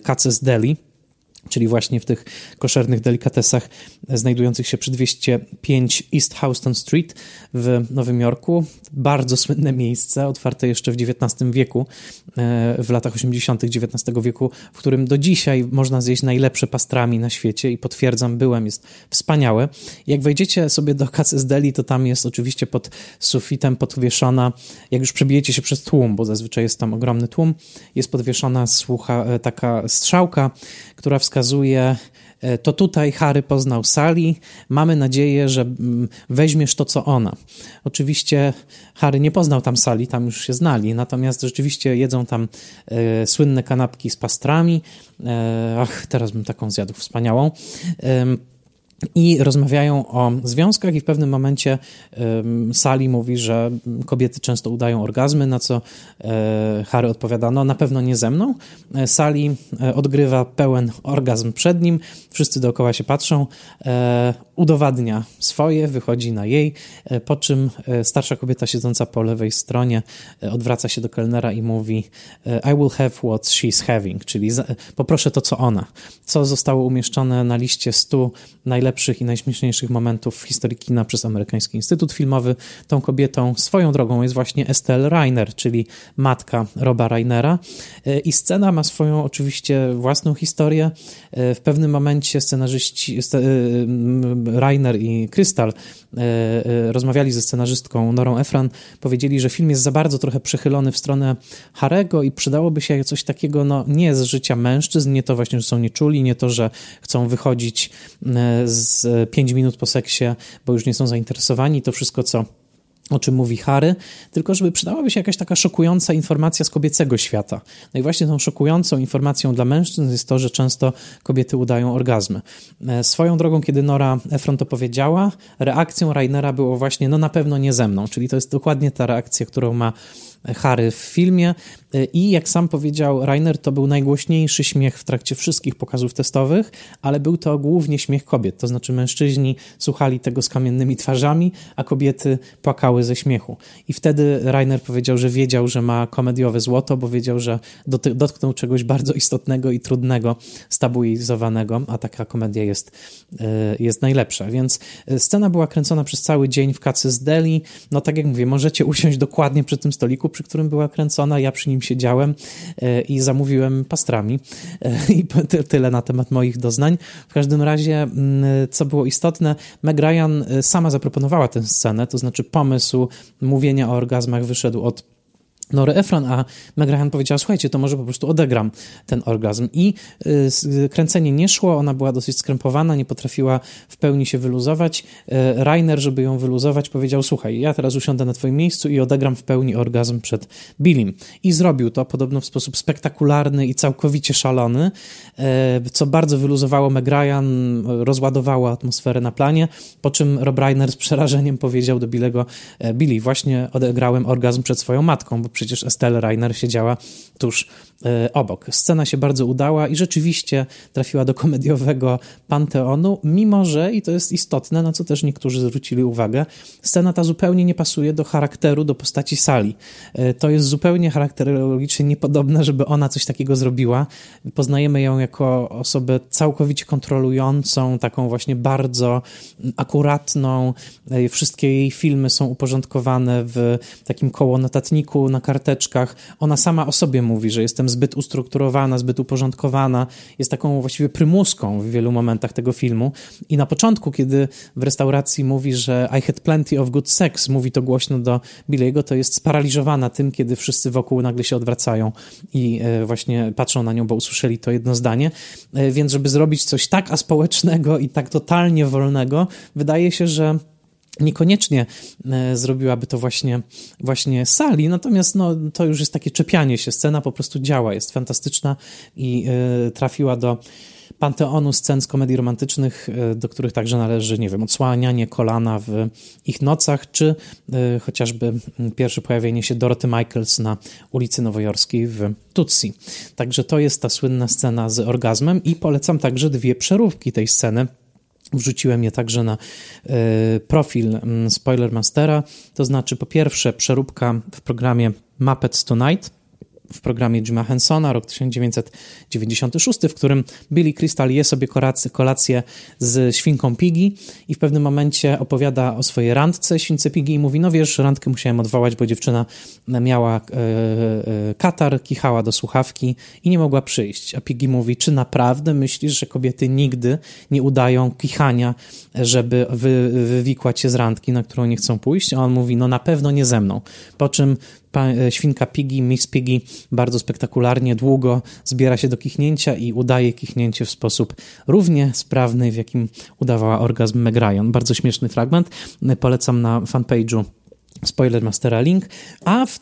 Kaces Deli, czyli właśnie w tych koszernych delikatesach znajdujących się przy 205 East Houston Street w Nowym Jorku. Bardzo słynne miejsce, otwarte jeszcze w XIX wieku, e, w latach 80. XIX wieku, w którym do dzisiaj można zjeść najlepsze pastrami na świecie i potwierdzam, byłem, jest wspaniałe. Jak wejdziecie sobie do Kaces Deli, to tam jest oczywiście pod sufitem podwieszona, jak już przebijecie się przez tłum, bo zazwyczaj jest tam ogromny tłum, jest podwieszona słucha, e, taka strzałka, która wskazuje, e, to tutaj Harry poznał Sally. Mamy nadzieję, że mm, weźmiesz to, co ona. Oczywiście Harry nie poznał tam Sally, tam już się znali, natomiast rzeczywiście jedzą tam e, słynne kanapki z pastrami. E, ach, teraz bym taką zjadł wspaniałą. E, i rozmawiają o związkach i w pewnym momencie Sali mówi, że kobiety często udają orgazmy, na co e, Harry odpowiada, no na pewno nie ze mną. E, Sali e, odgrywa pełen orgazm przed nim, wszyscy dookoła się patrzą, udowadnia swoje, wychodzi na jej, po czym starsza kobieta siedząca po lewej stronie odwraca się do kelnera i mówi I will have what she's having, czyli poproszę to, co ona. Co zostało umieszczone na liście 100 najlepszych i najśmieszniejszych momentów w historii kina przez Amerykański Instytut Filmowy. Tą kobietą swoją drogą jest właśnie Estelle Reiner, czyli matka Roba Reinera. E, I scena ma swoją oczywiście własną historię. E, w pewnym momencie scenarzyści e, Reiner i Krystal rozmawiali ze scenarzystką Norą Efran. Powiedzieli, że film jest za bardzo trochę przechylony w stronę Harego i przydałoby się coś takiego, no nie z życia mężczyzn, nie to właśnie, że są nieczuli, nie to, że chcą wychodzić z z 5 minut po seksie, bo już nie są zainteresowani. To wszystko, co o czym mówi Harry, tylko żeby przydałaby się jakaś taka szokująca informacja z kobiecego świata. No i właśnie tą szokującą informacją dla mężczyzn jest to, że często kobiety udają orgazmy. E, swoją drogą, kiedy Nora Efron to powiedziała, reakcją Rainera było właśnie, no na pewno nie ze mną, czyli to jest dokładnie ta reakcja, którą ma Harry w filmie i jak sam powiedział Rainer, to był najgłośniejszy śmiech w trakcie wszystkich pokazów testowych, ale był to głównie śmiech kobiet, to znaczy mężczyźni słuchali tego z kamiennymi twarzami, a kobiety płakały ze śmiechu. I wtedy Rainer powiedział, że wiedział, że ma komediowe złoto, bo wiedział, że dotknął czegoś bardzo istotnego i trudnego, stabilizowanego, a taka komedia jest, e, jest najlepsza. Więc e, scena była kręcona przez cały dzień w kacy z Deli. No tak jak mówię, możecie usiąść dokładnie przy tym stoliku, przy którym była kręcona. Ja przy nim siedziałem i zamówiłem pastrami. [LAUGHS] I tyle na temat moich doznań. W każdym razie, mm, co było istotne, Meg Ryan sama zaproponowała tę scenę, to znaczy pomysł mówienia o orgazmach wyszedł od Nory Efron, a Meg Ryan powiedziała, słuchajcie, to może po prostu odegram ten orgazm. I y, kręcenie nie szło, ona była dosyć skrępowana, nie potrafiła w pełni się wyluzować. Y, Rainer, żeby ją wyluzować, powiedział, słuchaj, ja teraz usiądę na twoim miejscu i odegram w pełni orgazm przed Billim. I zrobił to podobno w sposób spektakularny i całkowicie szalony, y, co bardzo wyluzowało Meg Ryan, rozładowało atmosferę na planie, po czym Rob Reiner z przerażeniem powiedział do Billego, e, Billy, właśnie odegrałem orgazm przed swoją matką, bo przecież Estelle Reiner siedziała tuż e, obok. Scena się bardzo udała i rzeczywiście trafiła do komediowego panteonu, mimo że, i to jest istotne, na co też niektórzy zwrócili uwagę, scena ta zupełnie nie pasuje do charakteru, do postaci sali. E, to jest zupełnie charakterologicznie niepodobne, żeby ona coś takiego zrobiła. Poznajemy ją jako osobę całkowicie kontrolującą, taką właśnie bardzo akuratną. E, wszystkie jej filmy są uporządkowane w takim koło notatniku na karteczkach. Ona sama o sobie mówi, że jestem zbyt ustrukturowana, zbyt uporządkowana. Jest taką właściwie prymuską w wielu momentach tego filmu. I na początku, kiedy w restauracji mówi, że I had plenty of good sex, mówi to głośno do Billy'ego, to jest sparaliżowana tym, kiedy wszyscy wokół nagle się odwracają i e, właśnie patrzą na nią, bo usłyszeli to jedno zdanie. E, więc żeby zrobić coś tak aspołecznego i tak totalnie wolnego, wydaje się, że niekoniecznie e, zrobiłaby to właśnie, właśnie Sali, natomiast no, to już jest takie czepianie się, scena po prostu działa, jest fantastyczna i y, trafiła do panteonu scen z komedii romantycznych, y, do których także należy, nie wiem, odsłanianie kolana w ich nocach, czy chociażby pierwsze pojawienie się Doroty Michaels na ulicy Nowojorskiej w Tutsi. Także to jest ta słynna scena z orgazmem i polecam także dwie przeróbki tej sceny, Wrzuciłem je także na e, profil mm, Spoilermastera, to znaczy po pierwsze przeróbka w programie Muppets Tonight, w programie Jima Hensona, rok 1996, w którym Billy Crystal je sobie kolację z świnką Piggy i w pewnym momencie opowiada o swojej randce śwince Piggy i mówi, no wiesz, randkę musiałem odwołać, bo dziewczyna miała e, e, katar, kichała do słuchawki i nie mogła przyjść. A Piggy mówi, czy naprawdę myślisz, że kobiety nigdy nie udają kichania, żeby wy, wywikłać się z randki, na którą nie chcą pójść? A on mówi, no na pewno nie ze mną. Po czym świnka Piggy, Miss Piggy bardzo spektakularnie, długo zbiera się do kichnięcia i udaje kichnięcie w sposób równie sprawny, w jakim udawała orgazm Meg Ryan. Bardzo śmieszny fragment. Polecam na fanpage'u Spoiler Mastera Link, a w,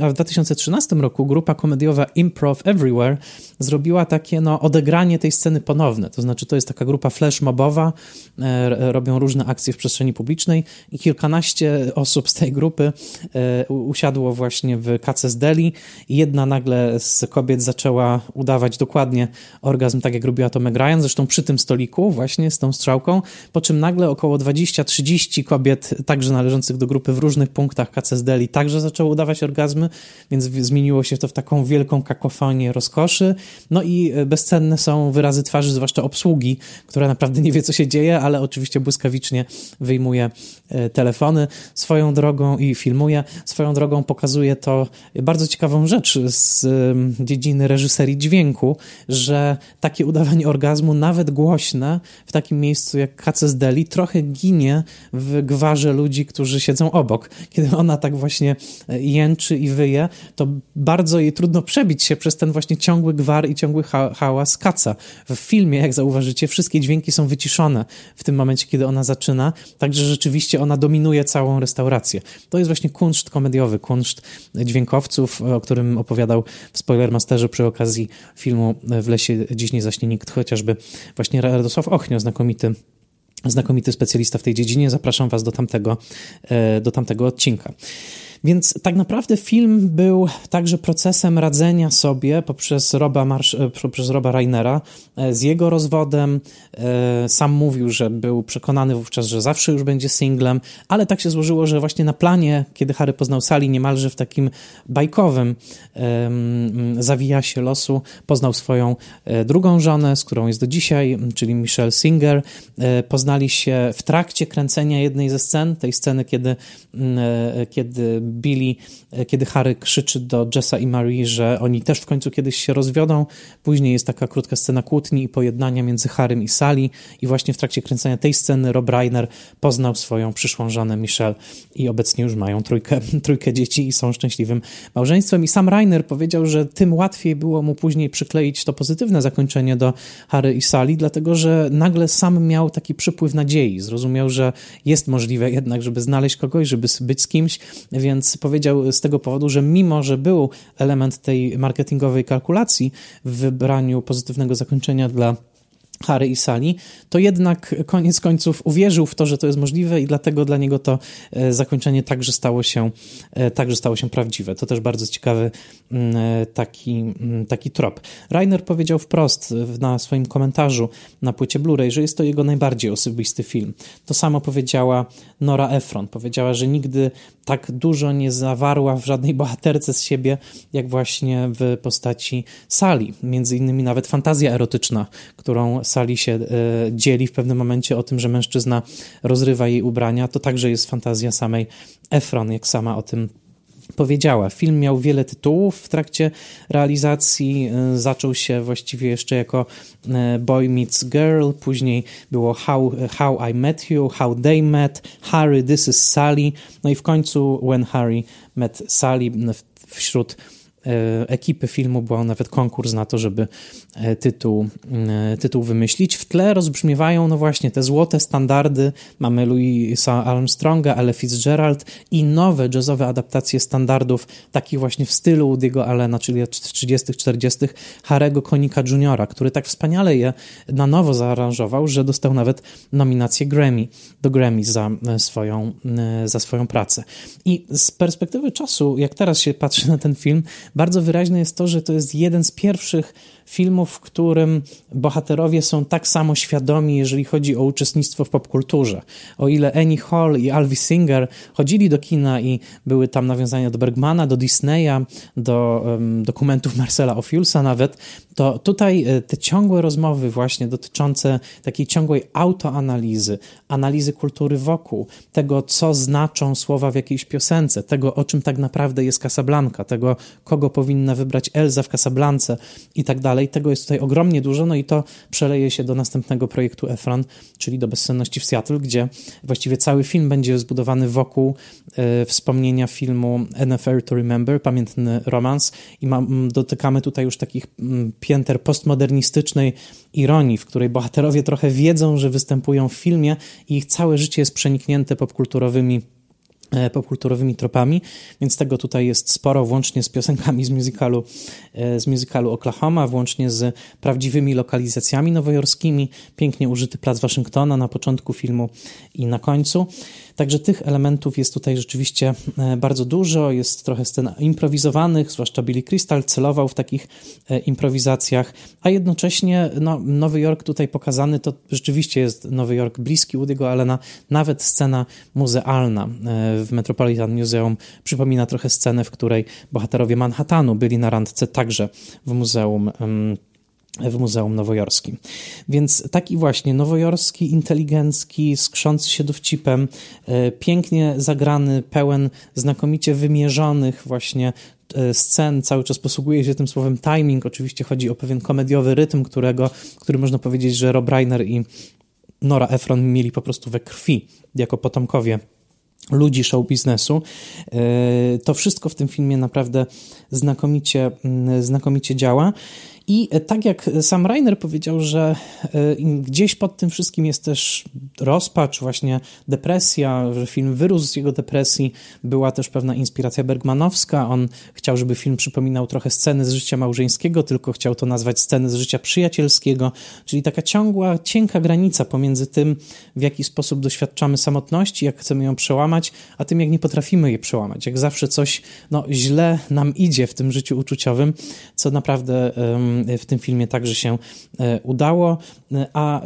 a w 2013 roku grupa komediowa Improv Everywhere zrobiła takie no, odegranie tej sceny ponowne. To znaczy, to jest taka grupa flash mobowa, e, robią różne akcje w przestrzeni publicznej i kilkanaście osób z tej grupy e, usiadło właśnie w Kaces Deli i jedna nagle z kobiet zaczęła udawać dokładnie orgazm, tak jak robiła to Meg Ryan, zresztą przy tym stoliku właśnie z tą strzałką, po czym nagle około 20-30 kobiet, także należących do grupy w różnych punktach KCSDL także zaczęło udawać orgazmy, więc zmieniło się to w taką wielką kakofonię rozkoszy. No i e, bezcenne są wyrazy twarzy, zwłaszcza obsługi, która naprawdę nie wie, co się dzieje, ale oczywiście błyskawicznie wyjmuje e, telefony swoją drogą i filmuje. Swoją drogą pokazuje to bardzo ciekawą rzecz z dziedziny reżyserii dźwięku, że takie udawanie orgazmu, nawet głośne, w takim miejscu jak KCSDL trochę ginie w gwarze ludzi, którzy siedzą obok kiedy ona tak właśnie e, jęczy i wyje, to bardzo jej trudno przebić się przez ten właśnie ciągły gwar i ciągły ha hałas kaca. W filmie, jak zauważycie, wszystkie dźwięki są wyciszone w tym momencie, kiedy ona zaczyna, także rzeczywiście ona dominuje całą restaurację. To jest właśnie kunszt komediowy, kunszt dźwiękowców, o którym opowiadał w Spoilermasterze przy okazji filmu W lesie dziś nie zaśnie nikt, chociażby właśnie Radosław Ochnio, znakomity znakomity specjalista w tej dziedzinie. Zapraszam Was do tamtego, e, do tamtego odcinka. Więc tak naprawdę film był także procesem radzenia sobie poprzez Roba, Marsz, e, poprzez Roba Rainera e, z jego rozwodem. E, sam mówił, że był przekonany wówczas, że zawsze już będzie singlem, ale tak się złożyło, że właśnie na planie, kiedy Harry poznał Sally, niemalże w takim bajkowym zawijasie losu, poznał swoją drugą żonę, z którą jest do dzisiaj, czyli Michelle Singer. Poznali się w trakcie kręcenia jednej ze scen, tej sceny, kiedy, kiedy Billy, kiedy Harry krzyczy do Jessa i Marie, że oni też w końcu kiedyś się rozwiodą. Później jest taka krótka scena kłótni i pojednania między Harrym i Sally i właśnie w trakcie kręcenia tej sceny Rob Reiner poznał swoją przyszłą żonę Michelle i obecnie już mają trójkę, [LAUGHS] trójkę dzieci i są szczęśliwym małżeństwem. I sam Reiner powiedział, że tym łatwiej było mu później przykleić to pozytywne zakończenie do Harry i Sally, dlatego że nagle sam miał taki przypływ nadziei. Zrozumiał, że jest możliwe jednak, żeby znaleźć kogoś, żeby być z kimś, więc powiedział z tego powodu, że mimo, że był element tej marketingowej kalkulacji w wybraniu pozytywnego zakończenia dla Harry i Sally, to jednak koniec końców uwierzył w to, że to jest możliwe i dlatego dla niego to e, zakończenie także stało się, e, także stało się prawdziwe. To też bardzo ciekawy mm, e, taki, mm, taki trop. Rainer powiedział wprost na swoim komentarzu na płycie Blu-ray, że jest to jego najbardziej osobisty film. To samo powiedziała Nora Ephron. Powiedziała, że nigdy tak dużo nie zawarła w żadnej bohaterce z siebie, jak właśnie w postaci Sally. Między innymi nawet fantazja erotyczna, którą Sally się e, dzieli w pewnym momencie o tym, że mężczyzna rozrywa jej ubrania, to także jest fantazja samej Efron, jak sama o tym powiedziała. Film miał wiele tytułów w trakcie realizacji. E, zaczął się właściwie jeszcze jako e, Boy Meets Girl, później było How, How I Met You, How They Met, Harry, This is Sally, no i w końcu When Harry Met Sally wśród ekipy filmu był nawet konkurs na to, żeby e, tytuł, e, tytuł wymyślić. W tle rozbrzmiewają, no właśnie, te złote standardy. Mamy Louisa Armstronga, Ale Fitzgerald i nowe jazzowe adaptacje standardów, takich właśnie w stylu Woody'ego Allena, czyli 30., 40., Harego Konika Jr., który tak wspaniale je na nowo zaaranżował, że dostał nawet nominację Grammy, do Grammy za swoją, za swoją pracę. I z perspektywy czasu, jak teraz się patrzy na ten film, bardzo wyraźne jest to, że to jest jeden z pierwszych filmów, w którym bohaterowie są tak samo świadomi, jeżeli chodzi o uczestnictwo w popkulturze. O ile Annie Hall i Alvy Singer chodzili do kina i były tam nawiązania do Bergmana, do Disneya, do um, dokumentów [LAUGHS] Marcela Ophiulsa nawet, to tutaj e, te ciągłe rozmowy właśnie dotyczące takiej ciągłej autoanalizy, analizy kultury wokół, tego, co znaczą słowa w jakiejś piosence, tego, o czym tak naprawdę jest Casablanca, tego, kogo powinna wybrać Elza w Casablance i tak dalej. Tego jest tutaj ogromnie dużo, no i to przeleje się do następnego projektu Efron, czyli do Bezsenności w Seattle, gdzie właściwie cały film będzie zbudowany wokół y, wspomnienia filmu NFL to Remember, pamiętny romans i ma, dotykamy tutaj już takich pięter postmodernistycznej ironii, w której bohaterowie trochę wiedzą, że występują w filmie i ich całe życie jest przeniknięte popkulturowymi E, popkulturowymi tropami, więc tego tutaj jest sporo, włącznie z piosenkami z musicalu, e, z musicalu Oklahoma, włącznie z prawdziwymi lokalizacjami nowojorskimi, pięknie użyty plac Waszyngtona na początku filmu i na końcu. Także tych elementów jest tutaj rzeczywiście e, bardzo dużo, jest trochę scen improwizowanych, zwłaszcza Billy Crystal celował w takich improwizacjach, a jednocześnie no, Nowy Jork tutaj pokazany to rzeczywiście jest Nowy Jork bliski Woody'ego Allena, nawet scena muzealna w Metropolitan Museum przypomina trochę scenę, w której bohaterowie Manhattanu byli na randce także w muzeum w Muzeum Nowojorskim. Więc taki właśnie nowojorski, inteligencki, skrzący się dowcipem, e, pięknie zagrany, pełen znakomicie wymierzonych właśnie e, scen, cały czas posługuje się tym słowem timing. Oczywiście chodzi o pewien komediowy rytm, którego, który można powiedzieć, że Rob Reiner i Nora Ephron mieli po prostu we krwi jako potomkowie ludzi show biznesu. E, to wszystko w tym filmie naprawdę znakomicie, mm, znakomicie działa. I e, tak jak sam Rainer powiedział, że e, gdzieś pod tym wszystkim jest też rozpacz, właśnie depresja, że film wyrósł z jego depresji, była też pewna inspiracja bergmanowska. On chciał, żeby film przypominał trochę sceny z życia małżeńskiego, tylko chciał to nazwać sceny z życia przyjacielskiego, czyli taka ciągła, cienka granica pomiędzy tym, w jaki sposób doświadczamy samotności, jak chcemy ją przełamać, a tym, jak nie potrafimy jej przełamać. Jak zawsze coś no, źle nam idzie w tym życiu uczuciowym, co naprawdę um, w tym filmie także się e, udało. E, a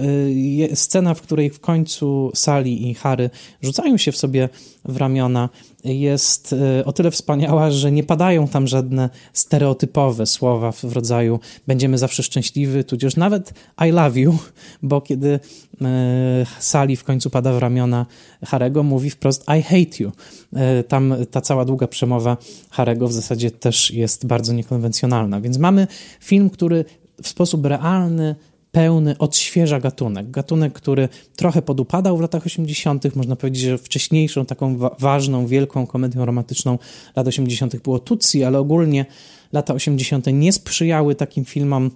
scena, w której w końcu Sally i Harry rzucają się w sobie w ramiona, jest e, o tyle wspaniała, że nie padają tam żadne stereotypowe słowa w rodzaju będziemy zawsze szczęśliwi, tudzież nawet I love you, bo kiedy e, Sally w końcu pada w ramiona Harego, mówi wprost I hate you. E, tam ta cała długa przemowa Harego w zasadzie też jest bardzo niekonwencjonalna, więc mamy film, który w sposób realny pełny odświeża gatunek. Gatunek, który trochę podupadał w latach 80., można powiedzieć, że wcześniejszą taką wa ważną, wielką komedią romantyczną lat 80. było Tutsi, ale ogólnie lata 80. nie sprzyjały takim filmom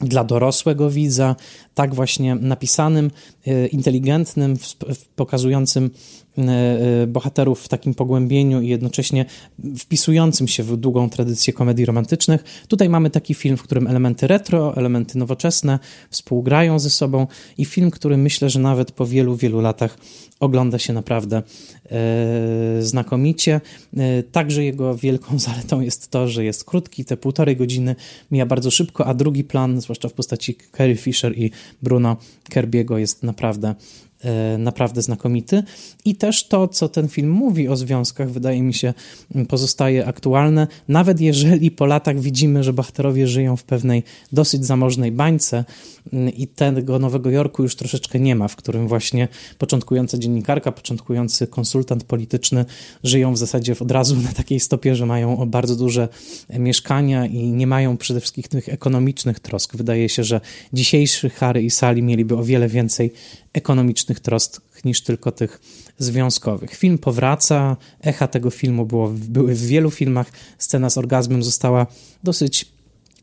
dla dorosłego widza, tak właśnie napisanym, e, inteligentnym, pokazującym bohaterów w takim pogłębieniu i jednocześnie wpisującym się w długą tradycję komedii romantycznych. Tutaj mamy taki film, w którym elementy retro, elementy nowoczesne współgrają ze sobą i film, który myślę, że nawet po wielu, wielu latach ogląda się naprawdę znakomicie. Także jego wielką [LAUGHS] zaletą jest to, że jest krótki, te półtorej godziny mija bardzo szybko, a drugi plan, zwłaszcza w postaci Carrie Fisher i Bruno Kerbiego jest naprawdę naprawdę znakomity. I też to, co ten film mówi o związkach, wydaje mi się, pozostaje aktualne, nawet jeżeli po latach widzimy, że bohaterowie żyją w pewnej dosyć zamożnej bańce mm, i tego Nowego Jorku już troszeczkę nie ma, w którym właśnie początkująca dziennikarka, początkujący konsultant polityczny żyją w zasadzie od razu na takiej stopie, że mają bardzo duże mieszkania i nie mają przede wszystkim tych ekonomicznych trosk. Wydaje się, że dzisiejszy Harry i Sally mieliby o wiele więcej ekonomicznych trosk niż tylko tych związkowych. Film powraca, echa tego filmu było, były w wielu filmach. Scena z orgazmem została dosyć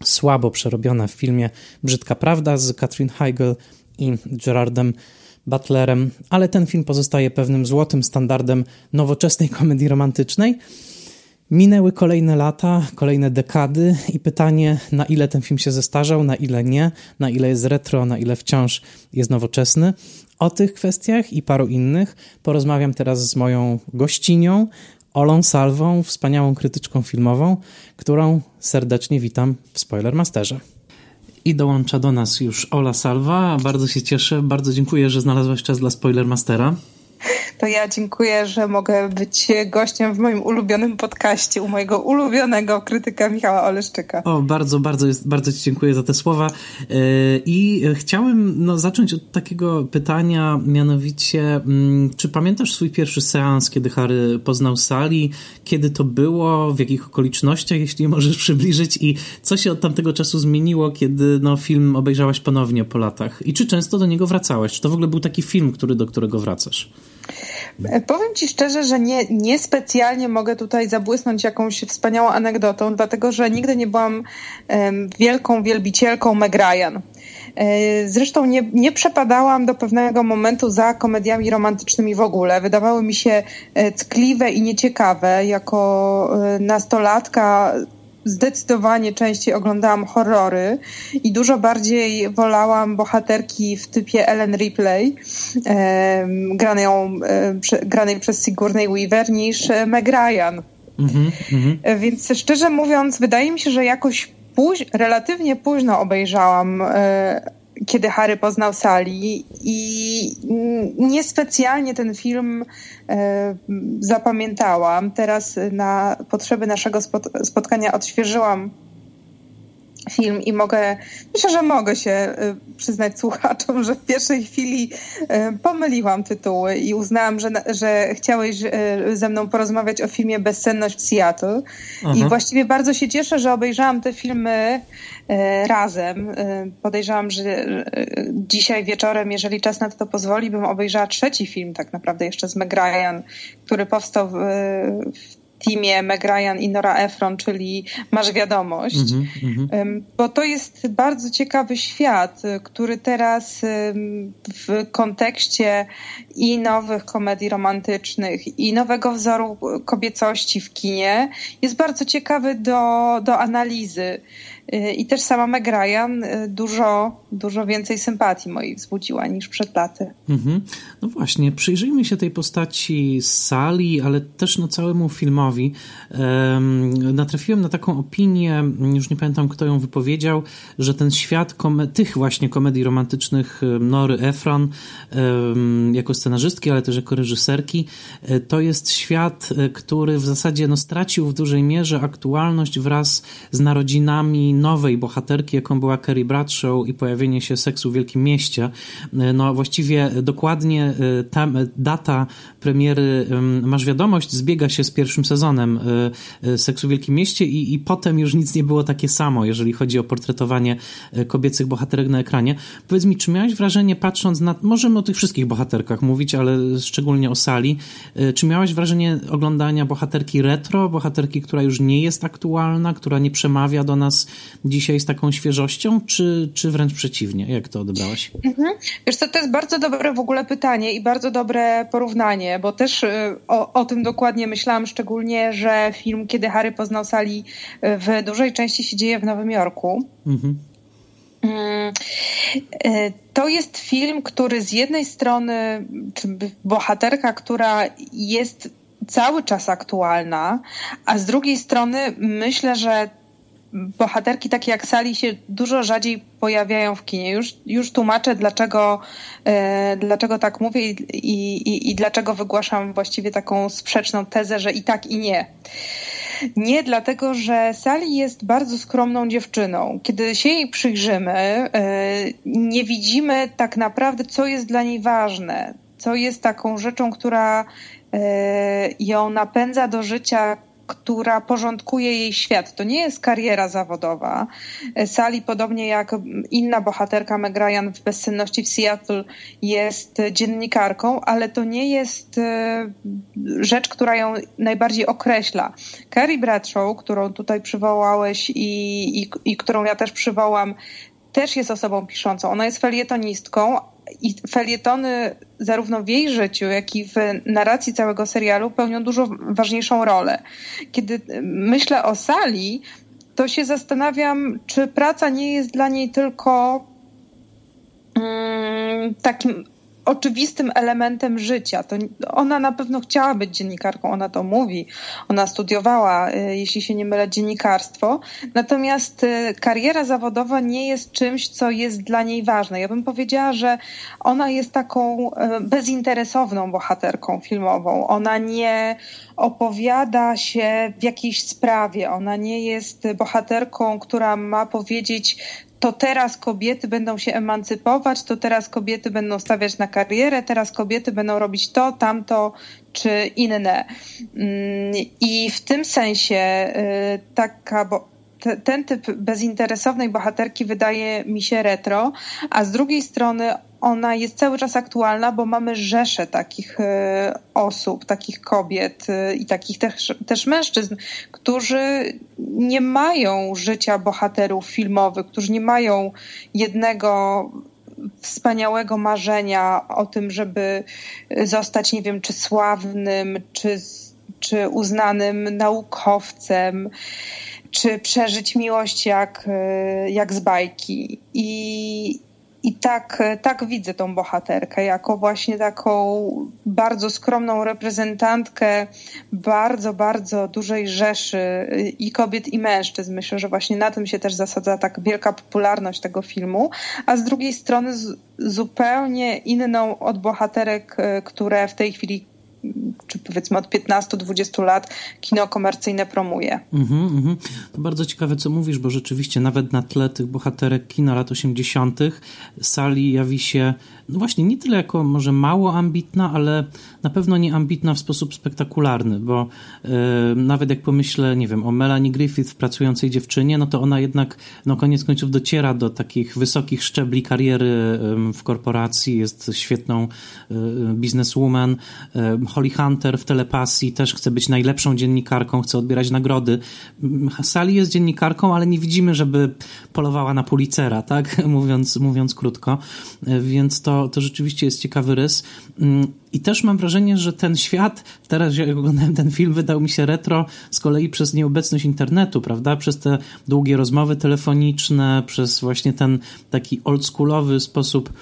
słabo przerobiona w filmie Brzydka Prawda z Katrin Heigl i Gerardem Butlerem, ale ten film pozostaje pewnym złotym standardem nowoczesnej komedii romantycznej. Minęły kolejne lata, kolejne dekady i pytanie, na ile ten film się zestarzał, na ile nie, na ile jest retro, na ile wciąż jest nowoczesny. O tych kwestiach i paru innych porozmawiam teraz z moją gościnią, Olą Salwą, wspaniałą krytyczką filmową, którą serdecznie witam w Spoilermasterze. I dołącza do nas już Ola Salwa. Bardzo się cieszę, bardzo dziękuję, że znalazłaś czas dla Spoilermastera to ja dziękuję, że mogę być gościem w moim ulubionym podcaście u mojego ulubionego krytyka Michała Oleszczyka. O, bardzo, bardzo, bardzo Ci dziękuję za te słowa. E, I chciałem no, zacząć od takiego pytania, mianowicie, mm, czy pamiętasz swój pierwszy seans, kiedy Harry poznał Sali? Kiedy to było? W jakich okolicznościach, jeśli możesz przybliżyć? I co się od tamtego czasu zmieniło, kiedy no, film obejrzałaś ponownie po latach? I czy często do niego wracałeś? Czy to w ogóle był taki film, który, do którego wracasz? E, powiem Ci szczerze, że nie, niespecjalnie mogę tutaj zabłysnąć jakąś wspaniałą anegdotą, dlatego że nigdy nie byłam wielką wielbicielką Meg Ryan. E, zresztą nie, nie przepadałam do pewnego momentu za komediami romantycznymi w ogóle. Wydawały mi się e, ckliwe i nieciekawe. Jako nastolatka zdecydowanie częściej oglądałam horrory i dużo bardziej wolałam bohaterki w typie Ellen Ripley, e, granej, e, granej przez Sigourney Weaver, niż Meg Ryan. Mm -hmm. Więc szczerze mówiąc, wydaje mi się, że jakoś póź, relatywnie późno obejrzałam e, kiedy Harry poznał Sally i niespecjalnie ten film e, zapamiętałam. Teraz na potrzeby naszego spotkania odświeżyłam film i mogę, myślę, że mogę się y, przyznać słuchaczom, że w pierwszej chwili y, pomyliłam tytuły i uznałam, że, że chciałeś y, ze mną porozmawiać o filmie Bezsenność w Seattle Aha. i właściwie bardzo się cieszę, że obejrzałam te filmy razem. Podejrzewam, że dzisiaj wieczorem, jeżeli czas na to pozwoli, bym obejrzała trzeci film tak naprawdę jeszcze z Meg Ryan, który powstał w, w teamie Meg Ryan i Nora Ephron, czyli Masz Wiadomość, mm -hmm. bo to jest bardzo ciekawy świat, który teraz w kontekście i nowych komedii romantycznych, i nowego wzoru kobiecości w kinie jest bardzo ciekawy do, do analizy. I też sama Meg Ryan dużo, dużo więcej sympatii mojej wzbudziła niż przed laty. Mhm. No właśnie, przyjrzyjmy się tej postaci Sali, ale też no całemu filmowi. Um, natrafiłem na taką opinię, już nie pamiętam kto ją wypowiedział, że ten świat tych właśnie komedii romantycznych Nory Efron um, jako scenarzystki, ale też jako reżyserki, to jest świat, który w zasadzie no, stracił w dużej mierze aktualność wraz z narodzinami nowej bohaterki, jaką była Carrie Bradshaw i pojawienie się seksu w Wielkim Mieście. E, no właściwie dokładnie ta data premiery Masz Wiadomość zbiega się z pierwszym sezonem Seksu w Wielkim Mieście i, i potem już nic nie było takie samo, jeżeli chodzi o portretowanie kobiecych bohaterek na ekranie. Powiedz mi, czy miałeś wrażenie, patrząc na, możemy o tych wszystkich bohaterkach mówić, ale szczególnie o Sali, czy miałeś wrażenie oglądania bohaterki retro, bohaterki, która już nie jest aktualna, która nie przemawia do nas dzisiaj z taką świeżością, czy, czy wręcz przeciwnie? Jak to odebrałaś? Mhm. Wiesz co, to jest bardzo dobre w ogóle pytanie i bardzo dobre porównanie, bo też y, o, o tym dokładnie myślałam, szczególnie, że film Kiedy Harry poznał Sali y, w dużej części się dzieje w Nowym Jorku. Mhm. Y, to jest film, który z jednej strony, bohaterka, która jest cały czas aktualna, a z drugiej strony myślę, że bohaterki takie jak Sali się dużo rzadziej pojawiają w kinie. Już, już tłumaczę, dlaczego, e, dlaczego tak mówię i, i, i dlaczego wygłaszam właściwie taką sprzeczną tezę, że i tak, i nie. Nie, dlatego że Sali jest bardzo skromną dziewczyną. Kiedy się jej przyjrzymy, e, nie widzimy tak naprawdę, co jest dla niej ważne, co jest taką rzeczą, która e, ją napędza do życia, która porządkuje jej świat. To nie jest kariera zawodowa. Sally, podobnie jak inna bohaterka Meg Ryan w Bezsenności w Seattle, jest dziennikarką, ale to nie jest e, rzecz, która ją najbardziej określa. Carrie Bradshaw, którą tutaj przywołałeś i, i, i którą ja też przywołam, też jest osobą piszącą. Ona jest felietonistką, i felietony zarówno w jej życiu, jak i w narracji całego serialu pełnią dużo ważniejszą rolę. Kiedy myślę o Sali, to się zastanawiam, czy praca nie jest dla niej tylko mm, takim oczywistym elementem życia. To ona na pewno chciała być dziennikarką, ona to mówi. Ona studiowała, y, jeśli się nie mylę, dziennikarstwo. Natomiast y, kariera zawodowa nie jest czymś, co jest dla niej ważne. Ja bym powiedziała, że ona jest taką y, bezinteresowną bohaterką filmową. Ona nie opowiada się w jakiejś sprawie. Ona nie jest bohaterką, która ma powiedzieć, to teraz kobiety będą się emancypować, to teraz kobiety będą stawiać na karierę, teraz kobiety będą robić to, tamto czy inne. Mm, I w tym sensie y, taka, bo ten typ bezinteresownej bohaterki wydaje mi się retro, a z drugiej strony ona jest cały czas aktualna, bo mamy rzesze takich e, osób, takich kobiet e, i takich też, też mężczyzn, którzy nie mają życia bohaterów filmowych, którzy nie mają jednego wspaniałego marzenia o tym, żeby zostać, nie wiem, czy sławnym, czy, czy uznanym naukowcem czy przeżyć miłość jak, e, jak z bajki. I, i tak, tak widzę tą bohaterkę, jako właśnie taką bardzo skromną reprezentantkę bardzo, bardzo dużej rzeszy i kobiet, i mężczyzn. Myślę, że właśnie na tym się też zasadza tak wielka popularność tego filmu, a z drugiej strony zupełnie inną od bohaterek, e, które w tej chwili czy powiedzmy od 15-20 lat kino komercyjne promuje. Mm-hmm, mm-hmm. To bardzo ciekawe, co mówisz, bo rzeczywiście nawet na tle tych bohaterek kina lat 80. Sali jawi się no właśnie, nie tyle jako może mało ambitna, ale na pewno nie ambitna w sposób spektakularny, bo yy, nawet jak pomyślę, nie wiem, o Melanie Griffith w Pracującej Dziewczynie, no to ona jednak, no koniec końców dociera do takich wysokich szczebli kariery yy, w korporacji, jest świetną yy, bizneswoman. Holly Hunter w Telepasji też chce być najlepszą dziennikarką, chce odbierać nagrody. Sally jest dziennikarką, ale nie widzimy, żeby polowała na Pulitzera, tak? [LAUGHS] mówiąc, mówiąc krótko. Więc to to, rzeczywiście jest ciekawy rys. Mm, I też mam wrażenie, że ten świat, teraz jak oglądałem ten film, wydał mi się retro z kolei przez nieobecność internetu, prawda? Przez te długie rozmowy telefoniczne, przez właśnie ten taki oldschoolowy sposób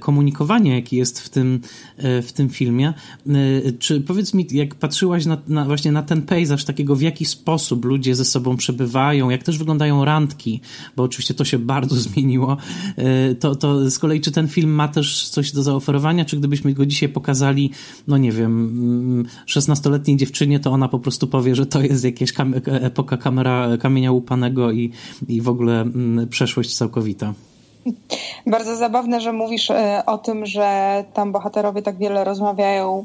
komunikowania, jaki jest w tym, e, w tym filmie. E, czy powiedz mi, jak patrzyłaś na, na, właśnie na ten pejzaż takiego, w jaki sposób ludzie ze sobą przebywają, jak też wyglądają randki, bo oczywiście to się bardzo [LAUGHS] zmieniło, to, to z kolei czy ten film ma też coś do zaoferowania, czy gdybyśmy go dzisiaj pokazali, no nie wiem, 16-letniej mm, dziewczynie, to ona po prostu powie, że to jest jakaś kam epoka kamera, kamienia łupanego i, i w ogóle mm, przeszłość całkowita. Bardzo zabawne, że mówisz e, o tym, że tam bohaterowie tak wiele rozmawiają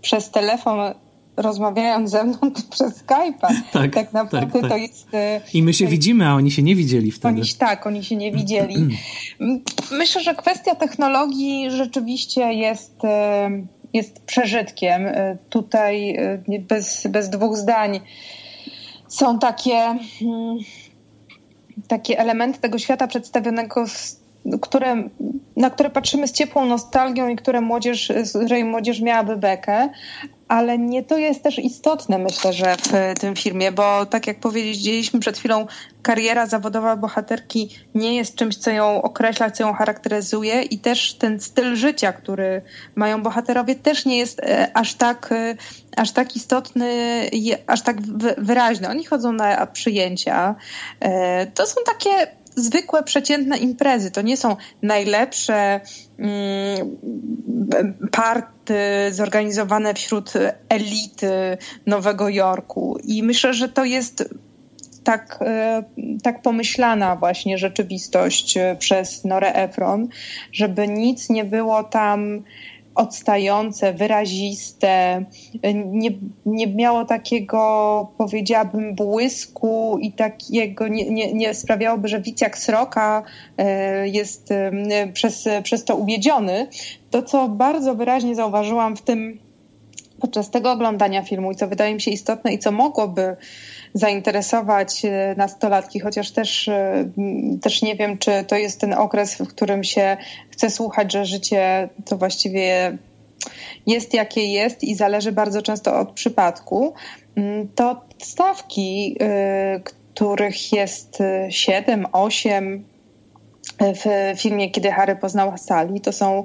przez telefon rozmawiając ze mną [LAUGHS] przez Skype'a. Tak, tak naprawdę tak, tak. to jest... E, I my się widzimy, a oni się nie widzieli wtedy. Oni, tak, oni się nie widzieli. Myślę, że kwestia technologii rzeczywiście jest, e, jest przeżytkiem. Tutaj bez, bez dwóch zdań są takie takie elementy tego świata przedstawionego, które, na które patrzymy z ciepłą nostalgią i które młodzież, z której młodzież miałaby bekę, ale nie to jest też istotne, myślę, że w tym filmie, bo tak jak powiedzieliśmy przed chwilą, kariera zawodowa bohaterki nie jest czymś, co ją określa, co ją charakteryzuje i też ten styl życia, który mają bohaterowie, też nie jest e, aż tak, e, aż tak istotny, aż tak wyraźny. Oni chodzą na przyjęcia. E, to są takie zwykłe, przeciętne imprezy. To nie są najlepsze mm, party zorganizowane wśród elity Nowego Jorku. I myślę, że to jest tak, e, tak pomyślana właśnie rzeczywistość przez Norę Efron, żeby nic nie było tam odstające, wyraziste, nie, nie miało takiego, powiedziałabym, błysku i takiego, nie, nie, nie sprawiałoby, że widz jak sroka e, jest e, przez, przez to uwiedziony. To, co bardzo wyraźnie zauważyłam w tym, podczas tego oglądania filmu i co wydaje mi się istotne i co mogłoby zainteresować e, nastolatki, chociaż też, e, też nie wiem, czy to jest ten okres, w którym się chce słuchać, że życie to właściwie jest jakie jest i zależy bardzo często od przypadku, mm, to stawki, e, których jest 7, 8, w filmie Kiedy Harry poznał Sally. To są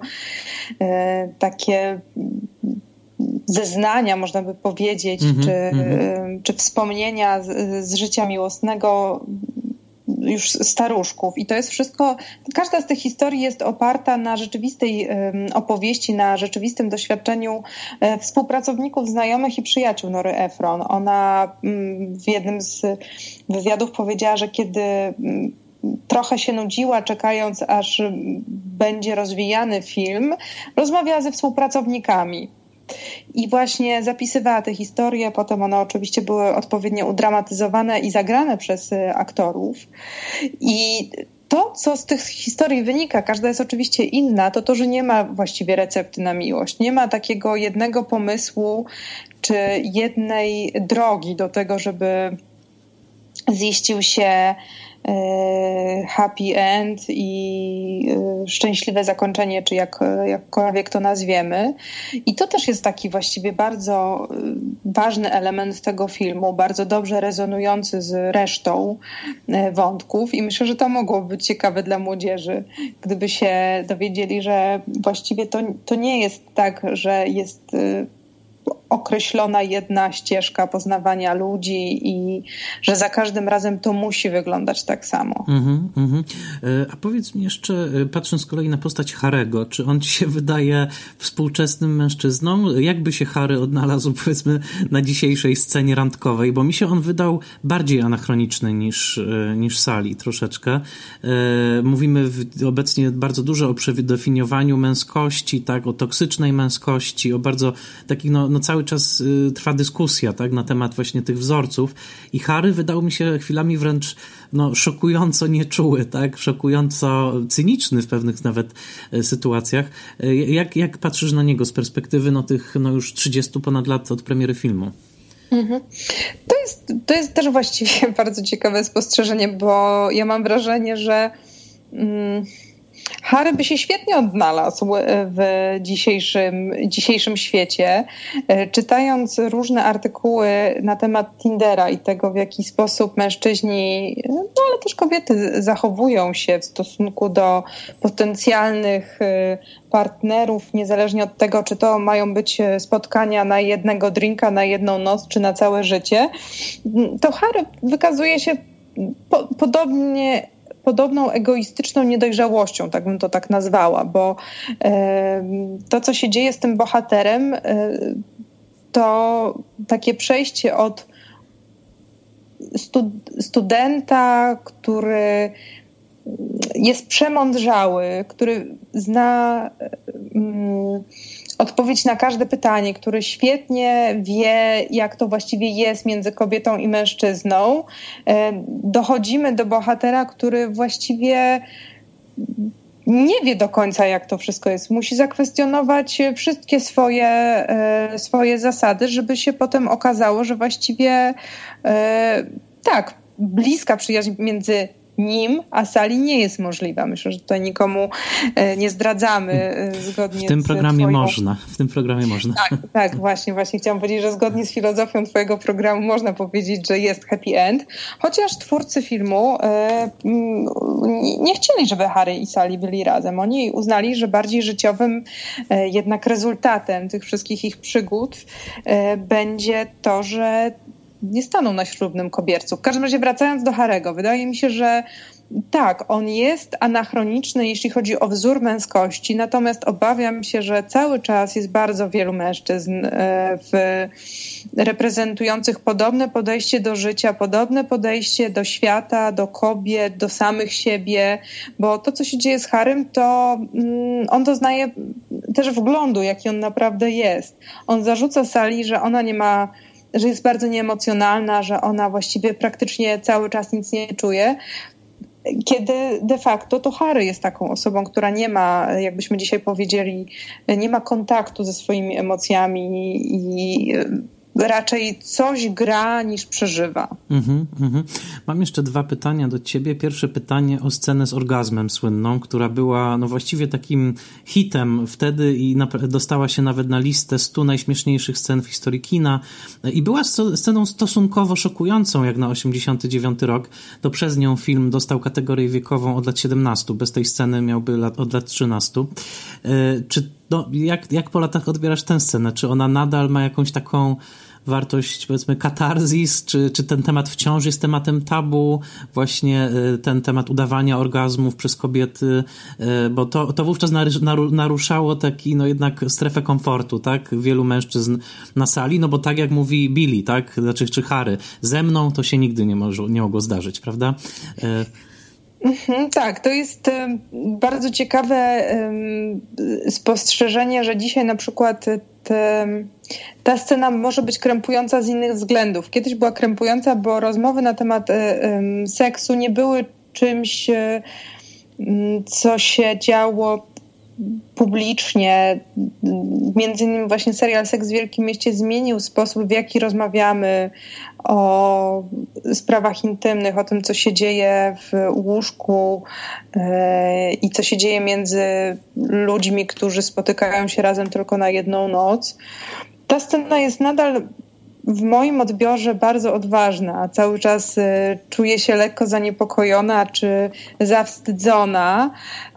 takie zeznania, można by powiedzieć, mm -hmm, czy, mm -hmm. czy wspomnienia z, z życia miłosnego już staruszków. I to jest wszystko, każda z tych historii jest oparta na rzeczywistej opowieści, na rzeczywistym doświadczeniu e, współpracowników, znajomych i przyjaciół Nory Efron. Ona mm, w jednym z wywiadów powiedziała, że kiedy mm, trochę się nudziła, czekając aż będzie rozwijany film, rozmawiała ze współpracownikami i właśnie zapisywała te historie. Potem one oczywiście były odpowiednio udramatyzowane i zagrane przez y, aktorów. I to, co z tych historii wynika, każda jest oczywiście inna, to to, że nie ma właściwie recepty na miłość. Nie ma takiego jednego pomysłu czy jednej drogi do tego, żeby ziścił się happy end i e, szczęśliwe zakończenie, czy jak, jakkolwiek to nazwiemy. I to też jest taki właściwie bardzo e, ważny element tego filmu, bardzo dobrze rezonujący z resztą wątków i myślę, że to mogłoby być ciekawe dla młodzieży, gdyby się dowiedzieli, że właściwie to, to nie jest tak, że jest określona jedna ścieżka poznawania ludzi i że za każdym razem to musi wyglądać tak samo. Mm -hmm. A powiedz mi jeszcze, e, patrząc z kolei na postać Harego, czy on ci się [LAUGHS] wydaje współczesnym mężczyzną? Jakby się Harry odnalazł, [LAUGHS] powiedzmy, na dzisiejszej scenie randkowej? Bo mi się on wydał bardziej anachroniczny niż, e, niż Sali troszeczkę. Mówimy obecnie bardzo dużo o przedefiniowaniu męskości, tak, o toksycznej męskości, o bardzo takich, no, no cały czas y, trwa dyskusja tak, na temat właśnie tych wzorców i Harry wydał mi się chwilami wręcz no, szokująco nieczuły, tak, szokująco cyniczny w pewnych nawet y, sytuacjach. Y, jak, jak patrzysz na niego z perspektywy no, tych no, już 30 ponad lat od premiery filmu? Mhm. To, jest, to jest też właściwie [LAUGHS] bardzo ciekawe spostrzeżenie, bo ja mam wrażenie, że... Harry by się świetnie odnalazł w dzisiejszym, dzisiejszym świecie. Czytając różne artykuły na temat Tindera i tego, w jaki sposób mężczyźni, no ale też kobiety zachowują się w stosunku do potencjalnych partnerów, niezależnie od tego, czy to mają być spotkania na jednego drinka, na jedną noc, czy na całe życie, to Harry wykazuje się po, podobnie podobną egoistyczną niedojrzałością, tak bym to tak nazwała, bo to, co się dzieje z tym bohaterem, e, to takie przejście od studenta, który jest przemądrzały, który zna mm, odpowiedź na każde pytanie, który świetnie wie, jak to właściwie jest między kobietą i mężczyzną. E, dochodzimy do bohatera, który właściwie nie wie do końca, jak to wszystko jest. Musi zakwestionować wszystkie swoje, e, swoje zasady, żeby się potem okazało, że właściwie e, tak, bliska przyjaźń między nim, a sali nie jest możliwa. Myślę, że tutaj nikomu e, nie zdradzamy e, zgodnie W tym z programie twoją... można. W tym programie można. Tak, tak, właśnie, właśnie chciałam powiedzieć, że zgodnie z filozofią twojego programu można powiedzieć, że jest happy end, chociaż twórcy filmu e, nie chcieli, żeby Harry i Sally byli razem. Oni uznali, że bardziej życiowym jednak rezultatem tych wszystkich ich przygód będzie to, że nie staną na ślubnym kobiercu. W każdym razie wracając do Harego, wydaje mi się, że tak, on jest anachroniczny, jeśli chodzi o wzór męskości, natomiast obawiam się, że cały czas jest bardzo wielu mężczyzn e, w, reprezentujących podobne podejście do życia, podobne podejście do świata, do kobiet, do samych siebie, bo to, co się dzieje z Harym, to mm, on doznaje też wglądu, jaki on naprawdę jest. On zarzuca Sali, że ona nie ma że jest bardzo nieemocjonalna, że ona właściwie praktycznie cały czas nic nie czuje. Kiedy de facto to Harry jest taką osobą, która nie ma, jakbyśmy dzisiaj powiedzieli, nie ma kontaktu ze swoimi emocjami i raczej coś gra niż przeżywa. Mm-hmm, mm-hmm. Mam jeszcze dwa pytania do ciebie. Pierwsze pytanie o scenę z orgazmem słynną, która była no właściwie takim hitem wtedy i dostała się nawet na listę 100 najśmieszniejszych scen w historii kina i była sceną stosunkowo szokującą jak na 89 rok. To przez nią film dostał kategorię wiekową od lat 17. Bez tej sceny miałby lat, od lat 13. E, czy no, jak, jak po latach odbierasz tę scenę? Czy ona nadal ma jakąś taką wartość, powiedzmy, katarzis, czy, czy ten temat wciąż jest tematem tabu, właśnie y, ten temat udawania orgazmów przez kobiety, y, bo to, to wówczas naruszało taki, no jednak strefę komfortu, tak, wielu mężczyzn na sali, no bo tak jak mówi Billy, tak, znaczy, czy Harry, ze mną to się nigdy nie, może, nie mogło zdarzyć, prawda? Y, Mhm, tak, to jest bardzo ciekawe spostrzeżenie, że dzisiaj na przykład te, ta scena może być krępująca z innych względów. Kiedyś była krępująca, bo rozmowy na temat e, seksu nie były czymś, e, co się działo publicznie. Między innymi właśnie serial Seks w Wielkim Mieście zmienił sposób, w jaki rozmawiamy o sprawach intymnych, o tym, co się dzieje w łóżku e, i co się dzieje między ludźmi, którzy spotykają się razem tylko na jedną noc. Ta scena jest nadal w moim odbiorze bardzo odważna. Cały czas e, czuję się lekko zaniepokojona czy zawstydzona,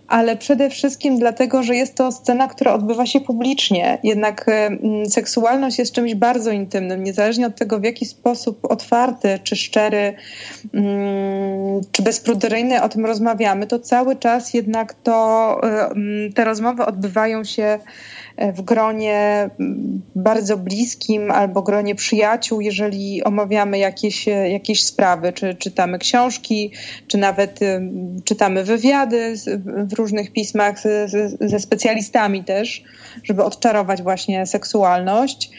ale przede wszystkim dlatego, że jest to scena, która odbywa się publicznie. Jednak e, seksualność jest czymś bardzo intymnym, niezależnie od tego, w jaki sposób otwarty, czy szczery, czy bezpruderyjny o tym rozmawiamy, to cały czas jednak to, e, te rozmowy odbywają się w gronie bardzo bliskim albo gronie przyjaciół, jeżeli omawiamy jakieś, jakieś sprawy, czy czytamy książki, czy nawet czytamy wywiady w różnych pismach ze specjalistami też, żeby odczarować właśnie seksualność.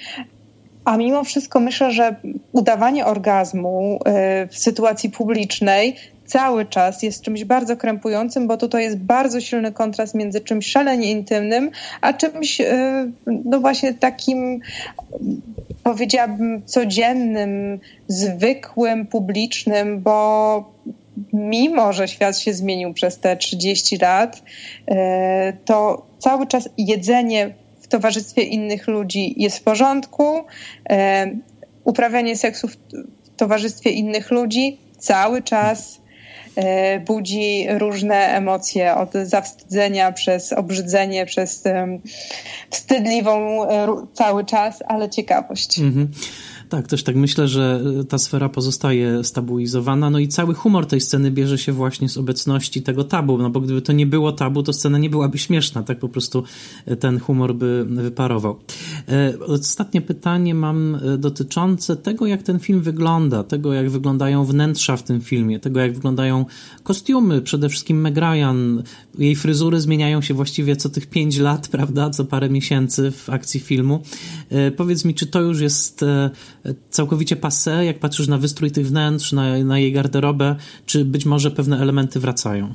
A mimo wszystko myślę, że udawanie orgazmu y, w sytuacji publicznej cały czas jest czymś bardzo krępującym, bo tutaj jest bardzo silny kontrast między czymś szalenie intymnym, a czymś e, no właśnie takim powiedziałabym codziennym, zwykłym, publicznym, bo mimo że świat się zmienił przez te 30 lat, e, to cały czas jedzenie w towarzystwie innych ludzi jest w porządku. E, uprawianie seksu w towarzystwie innych ludzi cały czas budzi różne emocje od zawstydzenia przez obrzydzenie, przez wstydliwą cały czas, ale ciekawość. Mm -hmm. Tak, też tak myślę, że e, ta sfera pozostaje stabilizowana, no i cały humor tej sceny bierze się właśnie z obecności tego tabu, no bo gdyby to nie było tabu, to scena nie byłaby śmieszna, tak po prostu e, ten humor by wyparował. E, ostatnie pytanie mam dotyczące tego, jak ten film wygląda, tego, jak wyglądają wnętrza w tym filmie, tego, jak wyglądają kostiumy, przede wszystkim Meg Ryan, jej fryzury zmieniają się właściwie co tych pięć lat, [LAUGHS] prawda, co parę miesięcy w akcji filmu. Powiedz mi, czy to już jest całkowicie passe, jak patrzysz na wystrój tych wnętrz, na, na jej garderobę, czy być może pewne elementy wracają?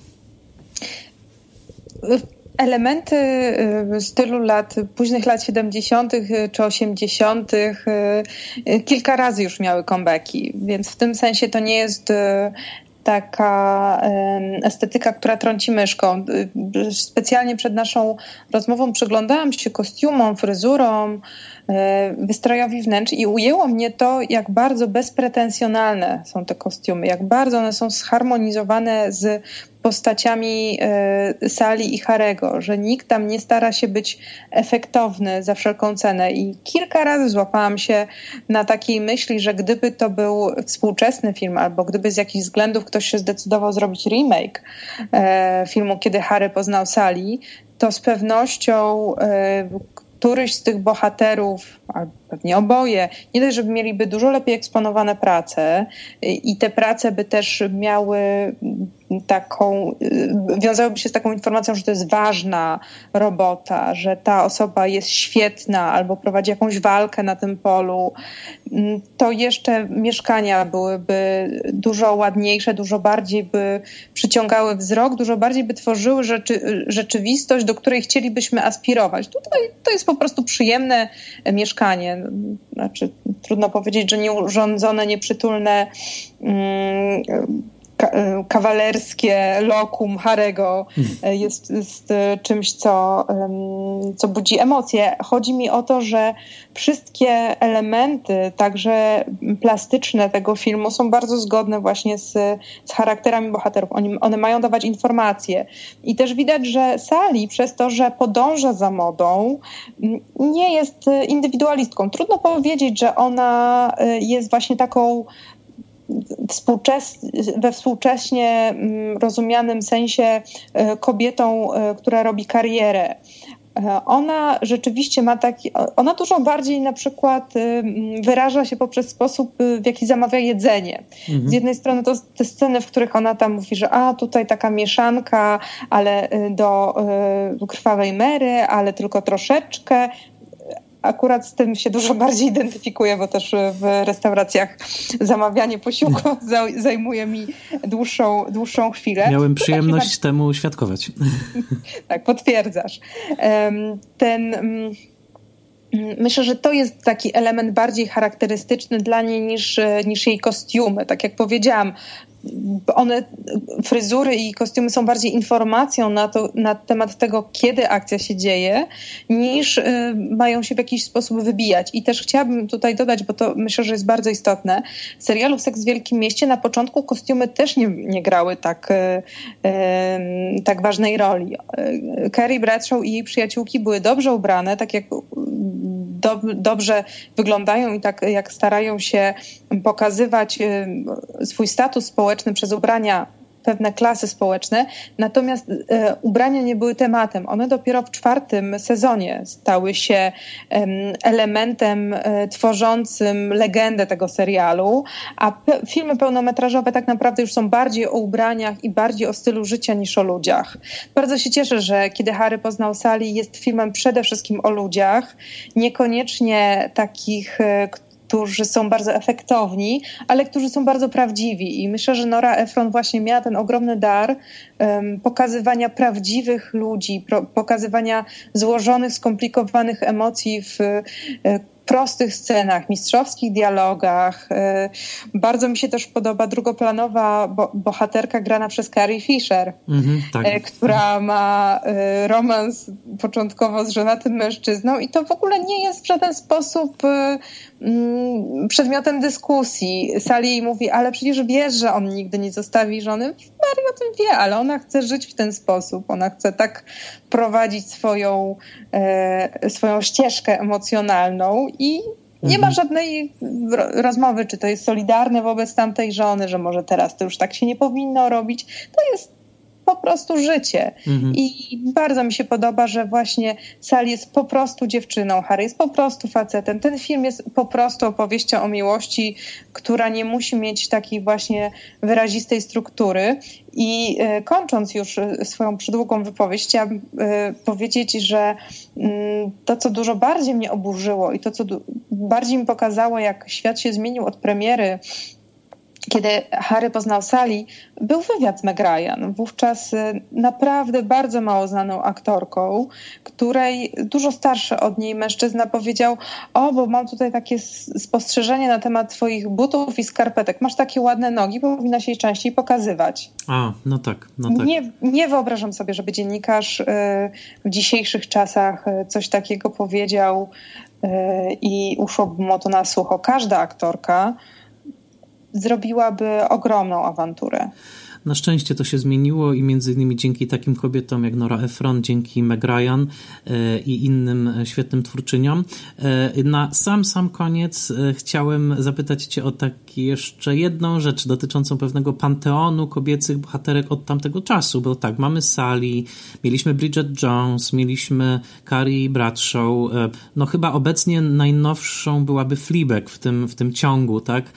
Elementy y, stylu lat, późnych lat 70. Y, czy 80. Y, kilka razy już miały comebacki, więc w tym sensie to nie jest taka estetyka, która trąci myszką. Specjalnie przed naszą rozmową przyglądałam się kostiumom, fryzurom, wystrojowi wnętrz i ujęło mnie to, jak bardzo bezpretensjonalne są te kostiumy, jak bardzo one są zharmonizowane z postaciami e, Sali i Harego, że nikt tam nie stara się być efektowny za wszelką cenę. I kilka razy złapałam się na takiej myśli, że gdyby to był współczesny film, albo gdyby z jakichś względów ktoś się zdecydował zrobić remake e, filmu Kiedy Harry poznał Sali, to z pewnością któryś z tych bohaterów, pewnie oboje, nie dość, żeby mieliby dużo lepiej eksponowane prace i te prace by też miały taką, wiązałyby się z taką informacją, że to jest ważna robota, że ta osoba jest świetna albo prowadzi jakąś walkę na tym polu, to jeszcze mieszkania byłyby dużo ładniejsze, dużo bardziej by przyciągały wzrok, dużo bardziej by tworzyły rzeczy, rzeczywistość, do której chcielibyśmy aspirować. Tutaj to jest po prostu przyjemne mieszkanie. Znaczy, trudno powiedzieć, że nieurządzone, nieprzytulne. E, kawalerskie lokum Harego e, jest, jest e, czymś, co, co budzi emocje. Chodzi mi o to, że wszystkie elementy, także plastyczne tego filmu są bardzo zgodne właśnie z, z charakterami bohaterów. Oni, one mają dawać informacje. I też widać, że Sali przez to, że podąża za modą, nie jest indywidualistką. Trudno powiedzieć, że ona jest właśnie taką współczes we współcześnie mm, rozumianym sensie e, kobietą, e, która robi karierę. E, ona rzeczywiście ma taki, ona dużo bardziej na przykład wyraża się poprzez sposób, w jaki zamawia jedzenie. Mhm. Z jednej strony to te sceny, w których ona tam mówi, że a tutaj taka mieszanka, ale do krwawej Mary, ale tylko troszeczkę akurat z tym się dużo bardziej identyfikuję, bo też w restauracjach zamawianie posiłku [LAUGHS] zajmuje mi dłuższą, dłuższą chwilę. Miałem przyjemność temu świadkować. [LAUGHS] Tak, potwierdzasz. Ten mm, Myślę, że to jest taki element bardziej charakterystyczny dla niej niż, niż jej kostiumy. Tak jak powiedziałam, one, fryzury i kostiumy są bardziej informacją na, to, na temat tego, kiedy akcja się dzieje, niż y, mają się w jakiś sposób wybijać. I też chciałabym tutaj dodać, bo to myślę, że jest bardzo istotne, serialu Seks w Wielkim Mieście na początku kostiumy też nie, nie grały tak, y, y, tak ważnej roli. Carrie Bradshaw i jej przyjaciółki były dobrze ubrane, tak jak do, dobrze wyglądają i tak jak starają się pokazywać swój status społeczny przez ubrania pewne klasy społeczne, natomiast e, ubrania nie były tematem. One dopiero w czwartym sezonie stały się e, elementem e, tworzącym legendę tego serialu, a pe filmy pełnometrażowe tak naprawdę już są bardziej o ubraniach i bardziej o stylu życia niż o ludziach. Bardzo się cieszę, że kiedy Harry poznał Sally jest filmem przede wszystkim o ludziach, niekoniecznie takich, e, którzy są bardzo efektowni, ale którzy są bardzo prawdziwi. I myślę, że Nora Ephron właśnie miała ten ogromny dar um, pokazywania prawdziwych ludzi, pro, pokazywania złożonych, skomplikowanych emocji w, e, prostych scenach, mistrzowskich dialogach. Bardzo mi się też podoba drugoplanowa bohaterka grana przez Carrie Fisher, mm-hmm, tak. która ma romans początkowo z żonatym mężczyzną i to w ogóle nie jest w żaden sposób przedmiotem dyskusji. Sally jej mówi, ale przecież wiesz, że on nigdy nie zostawi żony. Mary o tym wie, ale ona chce żyć w ten sposób. Ona chce tak prowadzić swoją, e, swoją ścieżkę emocjonalną i nie ma mhm. żadnej rozmowy, czy to jest solidarne wobec tamtej żony, że może teraz to już tak się nie powinno robić. To jest po prostu życie. Mhm. I bardzo mi się podoba, że właśnie Sally jest po prostu dziewczyną, Harry jest po prostu facetem. Ten film jest po prostu opowieścią o miłości, która nie musi mieć takiej właśnie wyrazistej struktury. I e, kończąc już e, swoją przydługą wypowiedź, chciałabym e, powiedzieć, że mm, to, co dużo bardziej mnie oburzyło i to, co bardziej mi pokazało, jak świat się zmienił od premiery kiedy Harry poznał Sally, był wywiad z Meg Ryan, wówczas y, naprawdę bardzo mało znaną aktorką, której dużo starszy od niej mężczyzna powiedział: O, bo mam tutaj takie spostrzeżenie na temat Twoich butów i skarpetek. Masz takie ładne nogi, powinna się je częściej pokazywać. A, no tak. No tak. Nie, nie wyobrażam sobie, żeby dziennikarz y, w dzisiejszych czasach y, coś takiego powiedział i uszłoby mu to na sucho. Każda aktorka zrobiłaby ogromną awanturę. Na szczęście to się zmieniło i między innymi dzięki takim kobietom jak Nora Ephron, dzięki Meg Ryan e, i innym e, świetnym twórczyniom. E, na sam, sam koniec chciałem zapytać cię o tak jeszcze jedną rzecz dotyczącą pewnego panteonu kobiecych bohaterek od tamtego czasu, bo tak, mamy Sally, mieliśmy Bridget Jones, mieliśmy Carrie Bradshaw, no chyba obecnie najnowszą byłaby Fleabag w tym, w tym ciągu, tak,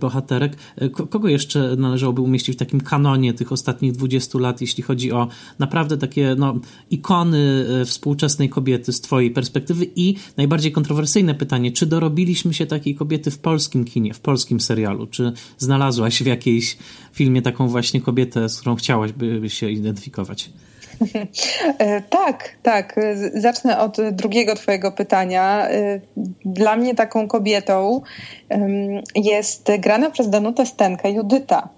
bohaterek. Kogo jeszcze należałoby umieścić w takim takim kanonie tych ostatnich 20 lat, jeśli chodzi o naprawdę takie no, ikony e, współczesnej kobiety z Twojej perspektywy i najbardziej kontrowersyjne pytanie, czy dorobiliśmy się takiej kobiety w polskim kinie, w polskim serialu? Czy znalazłaś w jakiejś filmie taką właśnie kobietę, z którą chciałaś by się identyfikować? [LAUGHS] E, tak, tak. Zacznę od drugiego Twojego pytania. E, dla mnie taką kobietą jest grana przez Danutę Stenkę Judyta.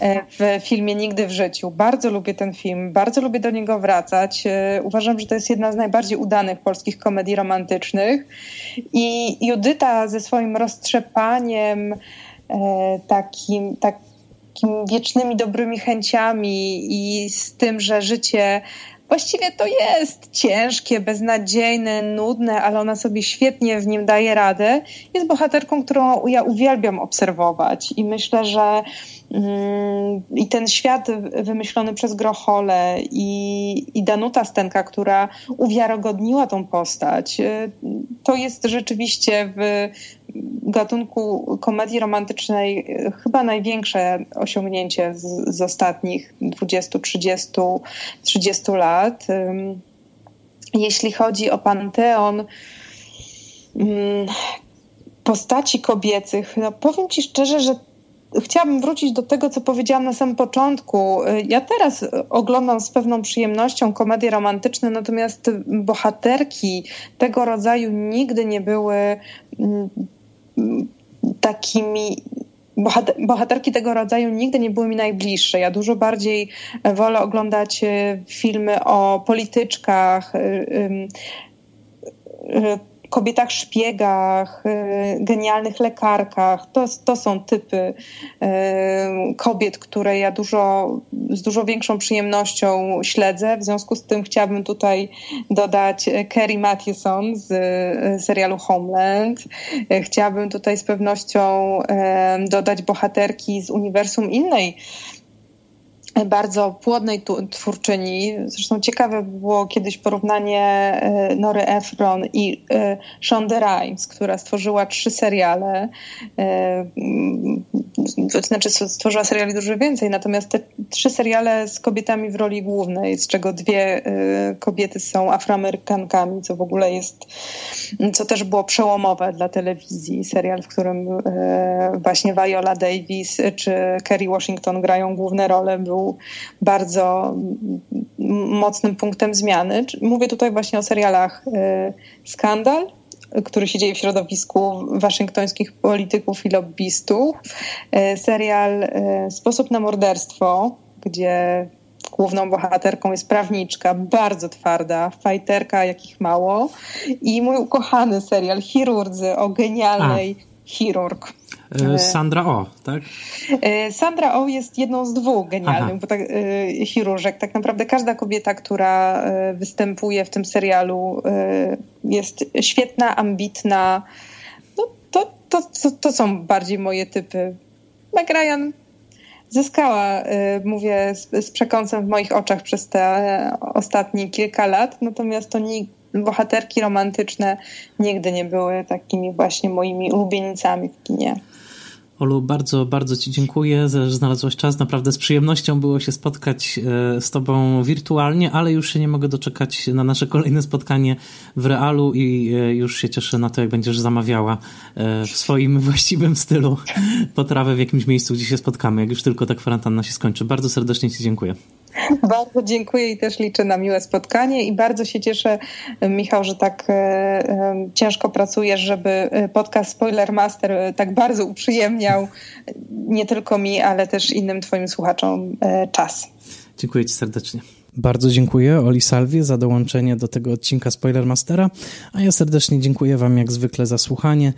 E, w filmie Nigdy w życiu. Bardzo lubię ten film, bardzo lubię do niego wracać. E, uważam, że to jest jedna z najbardziej udanych polskich komedii romantycznych. I Judyta ze swoim roztrzepaniem, e, takim, takim wiecznymi dobrymi chęciami i z tym, że życie właściwie to jest ciężkie, beznadziejne, nudne, ale ona sobie świetnie w nim daje radę. Jest bohaterką, którą ja uwielbiam obserwować i myślę, że i ten świat wymyślony przez Grochole i, i Danuta Stenka, która uwiarygodniła tą postać, y, to jest rzeczywiście w gatunku komedii romantycznej y, chyba największe osiągnięcie z, z ostatnich 20, 30, 30 lat. Jeśli chodzi o Panteon, postaci kobiecych, no powiem Ci szczerze, że chciałabym wrócić do tego, co powiedziałam na samym początku. Ja teraz oglądam z pewną przyjemnością komedie romantyczne, natomiast bohaterki tego rodzaju nigdy nie były mm, takimi bohaterki tego rodzaju nigdy nie były mi najbliższe. Ja dużo bardziej wolę oglądać e, filmy o polityczkach, e, e, kobietach szpiegach, y, genialnych lekarkach. To, to są typy y, kobiet, które ja dużo, z dużo większą przyjemnością śledzę. W związku z tym chciałabym tutaj dodać Kerry Mathieson z y, serialu Homeland. Chciałabym tutaj z pewnością dodać bohaterki z uniwersum innej bardzo płodnej twórczyni. Zresztą ciekawe było kiedyś porównanie e, Nory Efron i e, Shonda Rhimes, która stworzyła trzy seriale. E, to znaczy stworzyła seriali dużo więcej, natomiast te trzy seriale z kobietami w roli głównej, z czego dwie kobiety są afroamerykankami, co w ogóle jest, co też było przełomowe dla telewizji. Serial, w którym właśnie Viola Davis czy Kerry Washington grają główne role, był bardzo mocnym punktem zmiany. Mówię tutaj właśnie o serialach y, Skandal który się dzieje w środowisku waszyngtońskich polityków i lobbystów. Serial Sposób na morderstwo, gdzie główną bohaterką jest prawniczka, bardzo twarda, fajterka jakich mało i mój ukochany serial Chirurdzy o genialnej A. chirurg. E, Sandra O, tak? E, Sandra O jest jedną z dwóch genialnych tak, e, chirurżek. Tak naprawdę każda kobieta, która występuje w tym serialu jest świetna, ambitna. No, to, to, to, to są bardziej moje typy. Meg Ryan zyskała, mówię z, z przekąsem w moich oczach przez te ostatnie kilka lat, natomiast to nie, bohaterki romantyczne nigdy nie były takimi właśnie moimi ulubienicami w kinie. Olu, bardzo, bardzo Ci dziękuję, że znalazłaś czas. Naprawdę z przyjemnością było się spotkać e, z Tobą wirtualnie, ale już się nie mogę doczekać na nasze kolejne spotkanie w realu i e, już się cieszę na to, jak będziesz zamawiała e, w swoim właściwym stylu [LAUGHS] potrawę w jakimś miejscu, gdzie się spotkamy, jak już tylko ta kwarantanna się skończy. Bardzo serdecznie Ci dziękuję. [LAUGHS] Bardzo dziękuję i też liczę na miłe spotkanie i bardzo się cieszę, Michał, że tak e, e, ciężko pracujesz, żeby e, podcast Spoiler Master tak bardzo uprzyjemniał nie tylko mi, ale też innym twoim słuchaczom czas. Dziękuję ci serdecznie. Bardzo dziękuję Oli Salwie za dołączenie do tego odcinka Spoilermastera, a ja serdecznie dziękuję Wam jak zwykle za słuchanie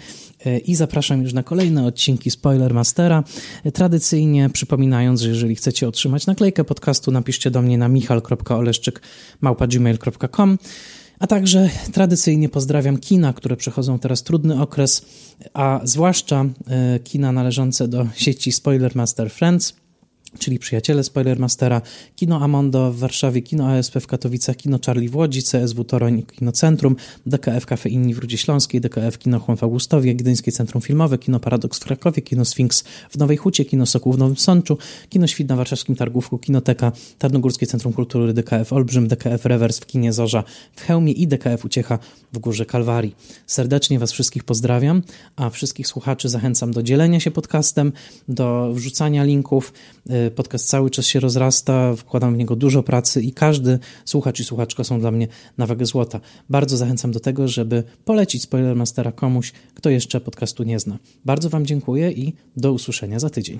e, i zapraszam już na kolejne odcinki Spoilermastera. E, tradycyjnie przypominając, że jeżeli chcecie otrzymać naklejkę podcastu, napiszcie do mnie na michal.oleszczyk.gmail.com a także tradycyjnie pozdrawiam kina, które przechodzą teraz trudny okres, a zwłaszcza e, kina należące do sieci Spoilermaster Friends – czyli przyjaciele Spoilermastera, Kino Amondo w Warszawie, Kino ASP w Katowicach, Kino Charlie w Łodzi, CSW Toruń, Kino Centrum, DKF Cafe Inni w Rudzie Śląskiej, DKF Kino Juan w Augustowie, Gdyńskie Centrum Filmowe, Kino Paradoks w Krakowie, Kino Sphinx w Nowej Hucie, Kino Sokół w Nowym Sączu, Kino Świt na Warszawskim Targówku, Kinoteka, Tarnogórskie Centrum Kultury, DKF Olbrzym, DKF Rewers w Kinie Zorza w Chełmie i DKF Uciecha w Górze Kalwarii. Serdecznie Was wszystkich pozdrawiam, a wszystkich słuchaczy zachęcam do dzielenia się podcastem, do wrzucania linków, Podcast cały czas się rozrasta, wkładam w niego dużo pracy i każdy słuchacz i słuchaczka są dla mnie na wagę złota. Bardzo zachęcam do tego, żeby polecić Spoilermastera komuś, kto jeszcze podcastu nie zna. Bardzo Wam dziękuję i do usłyszenia za tydzień.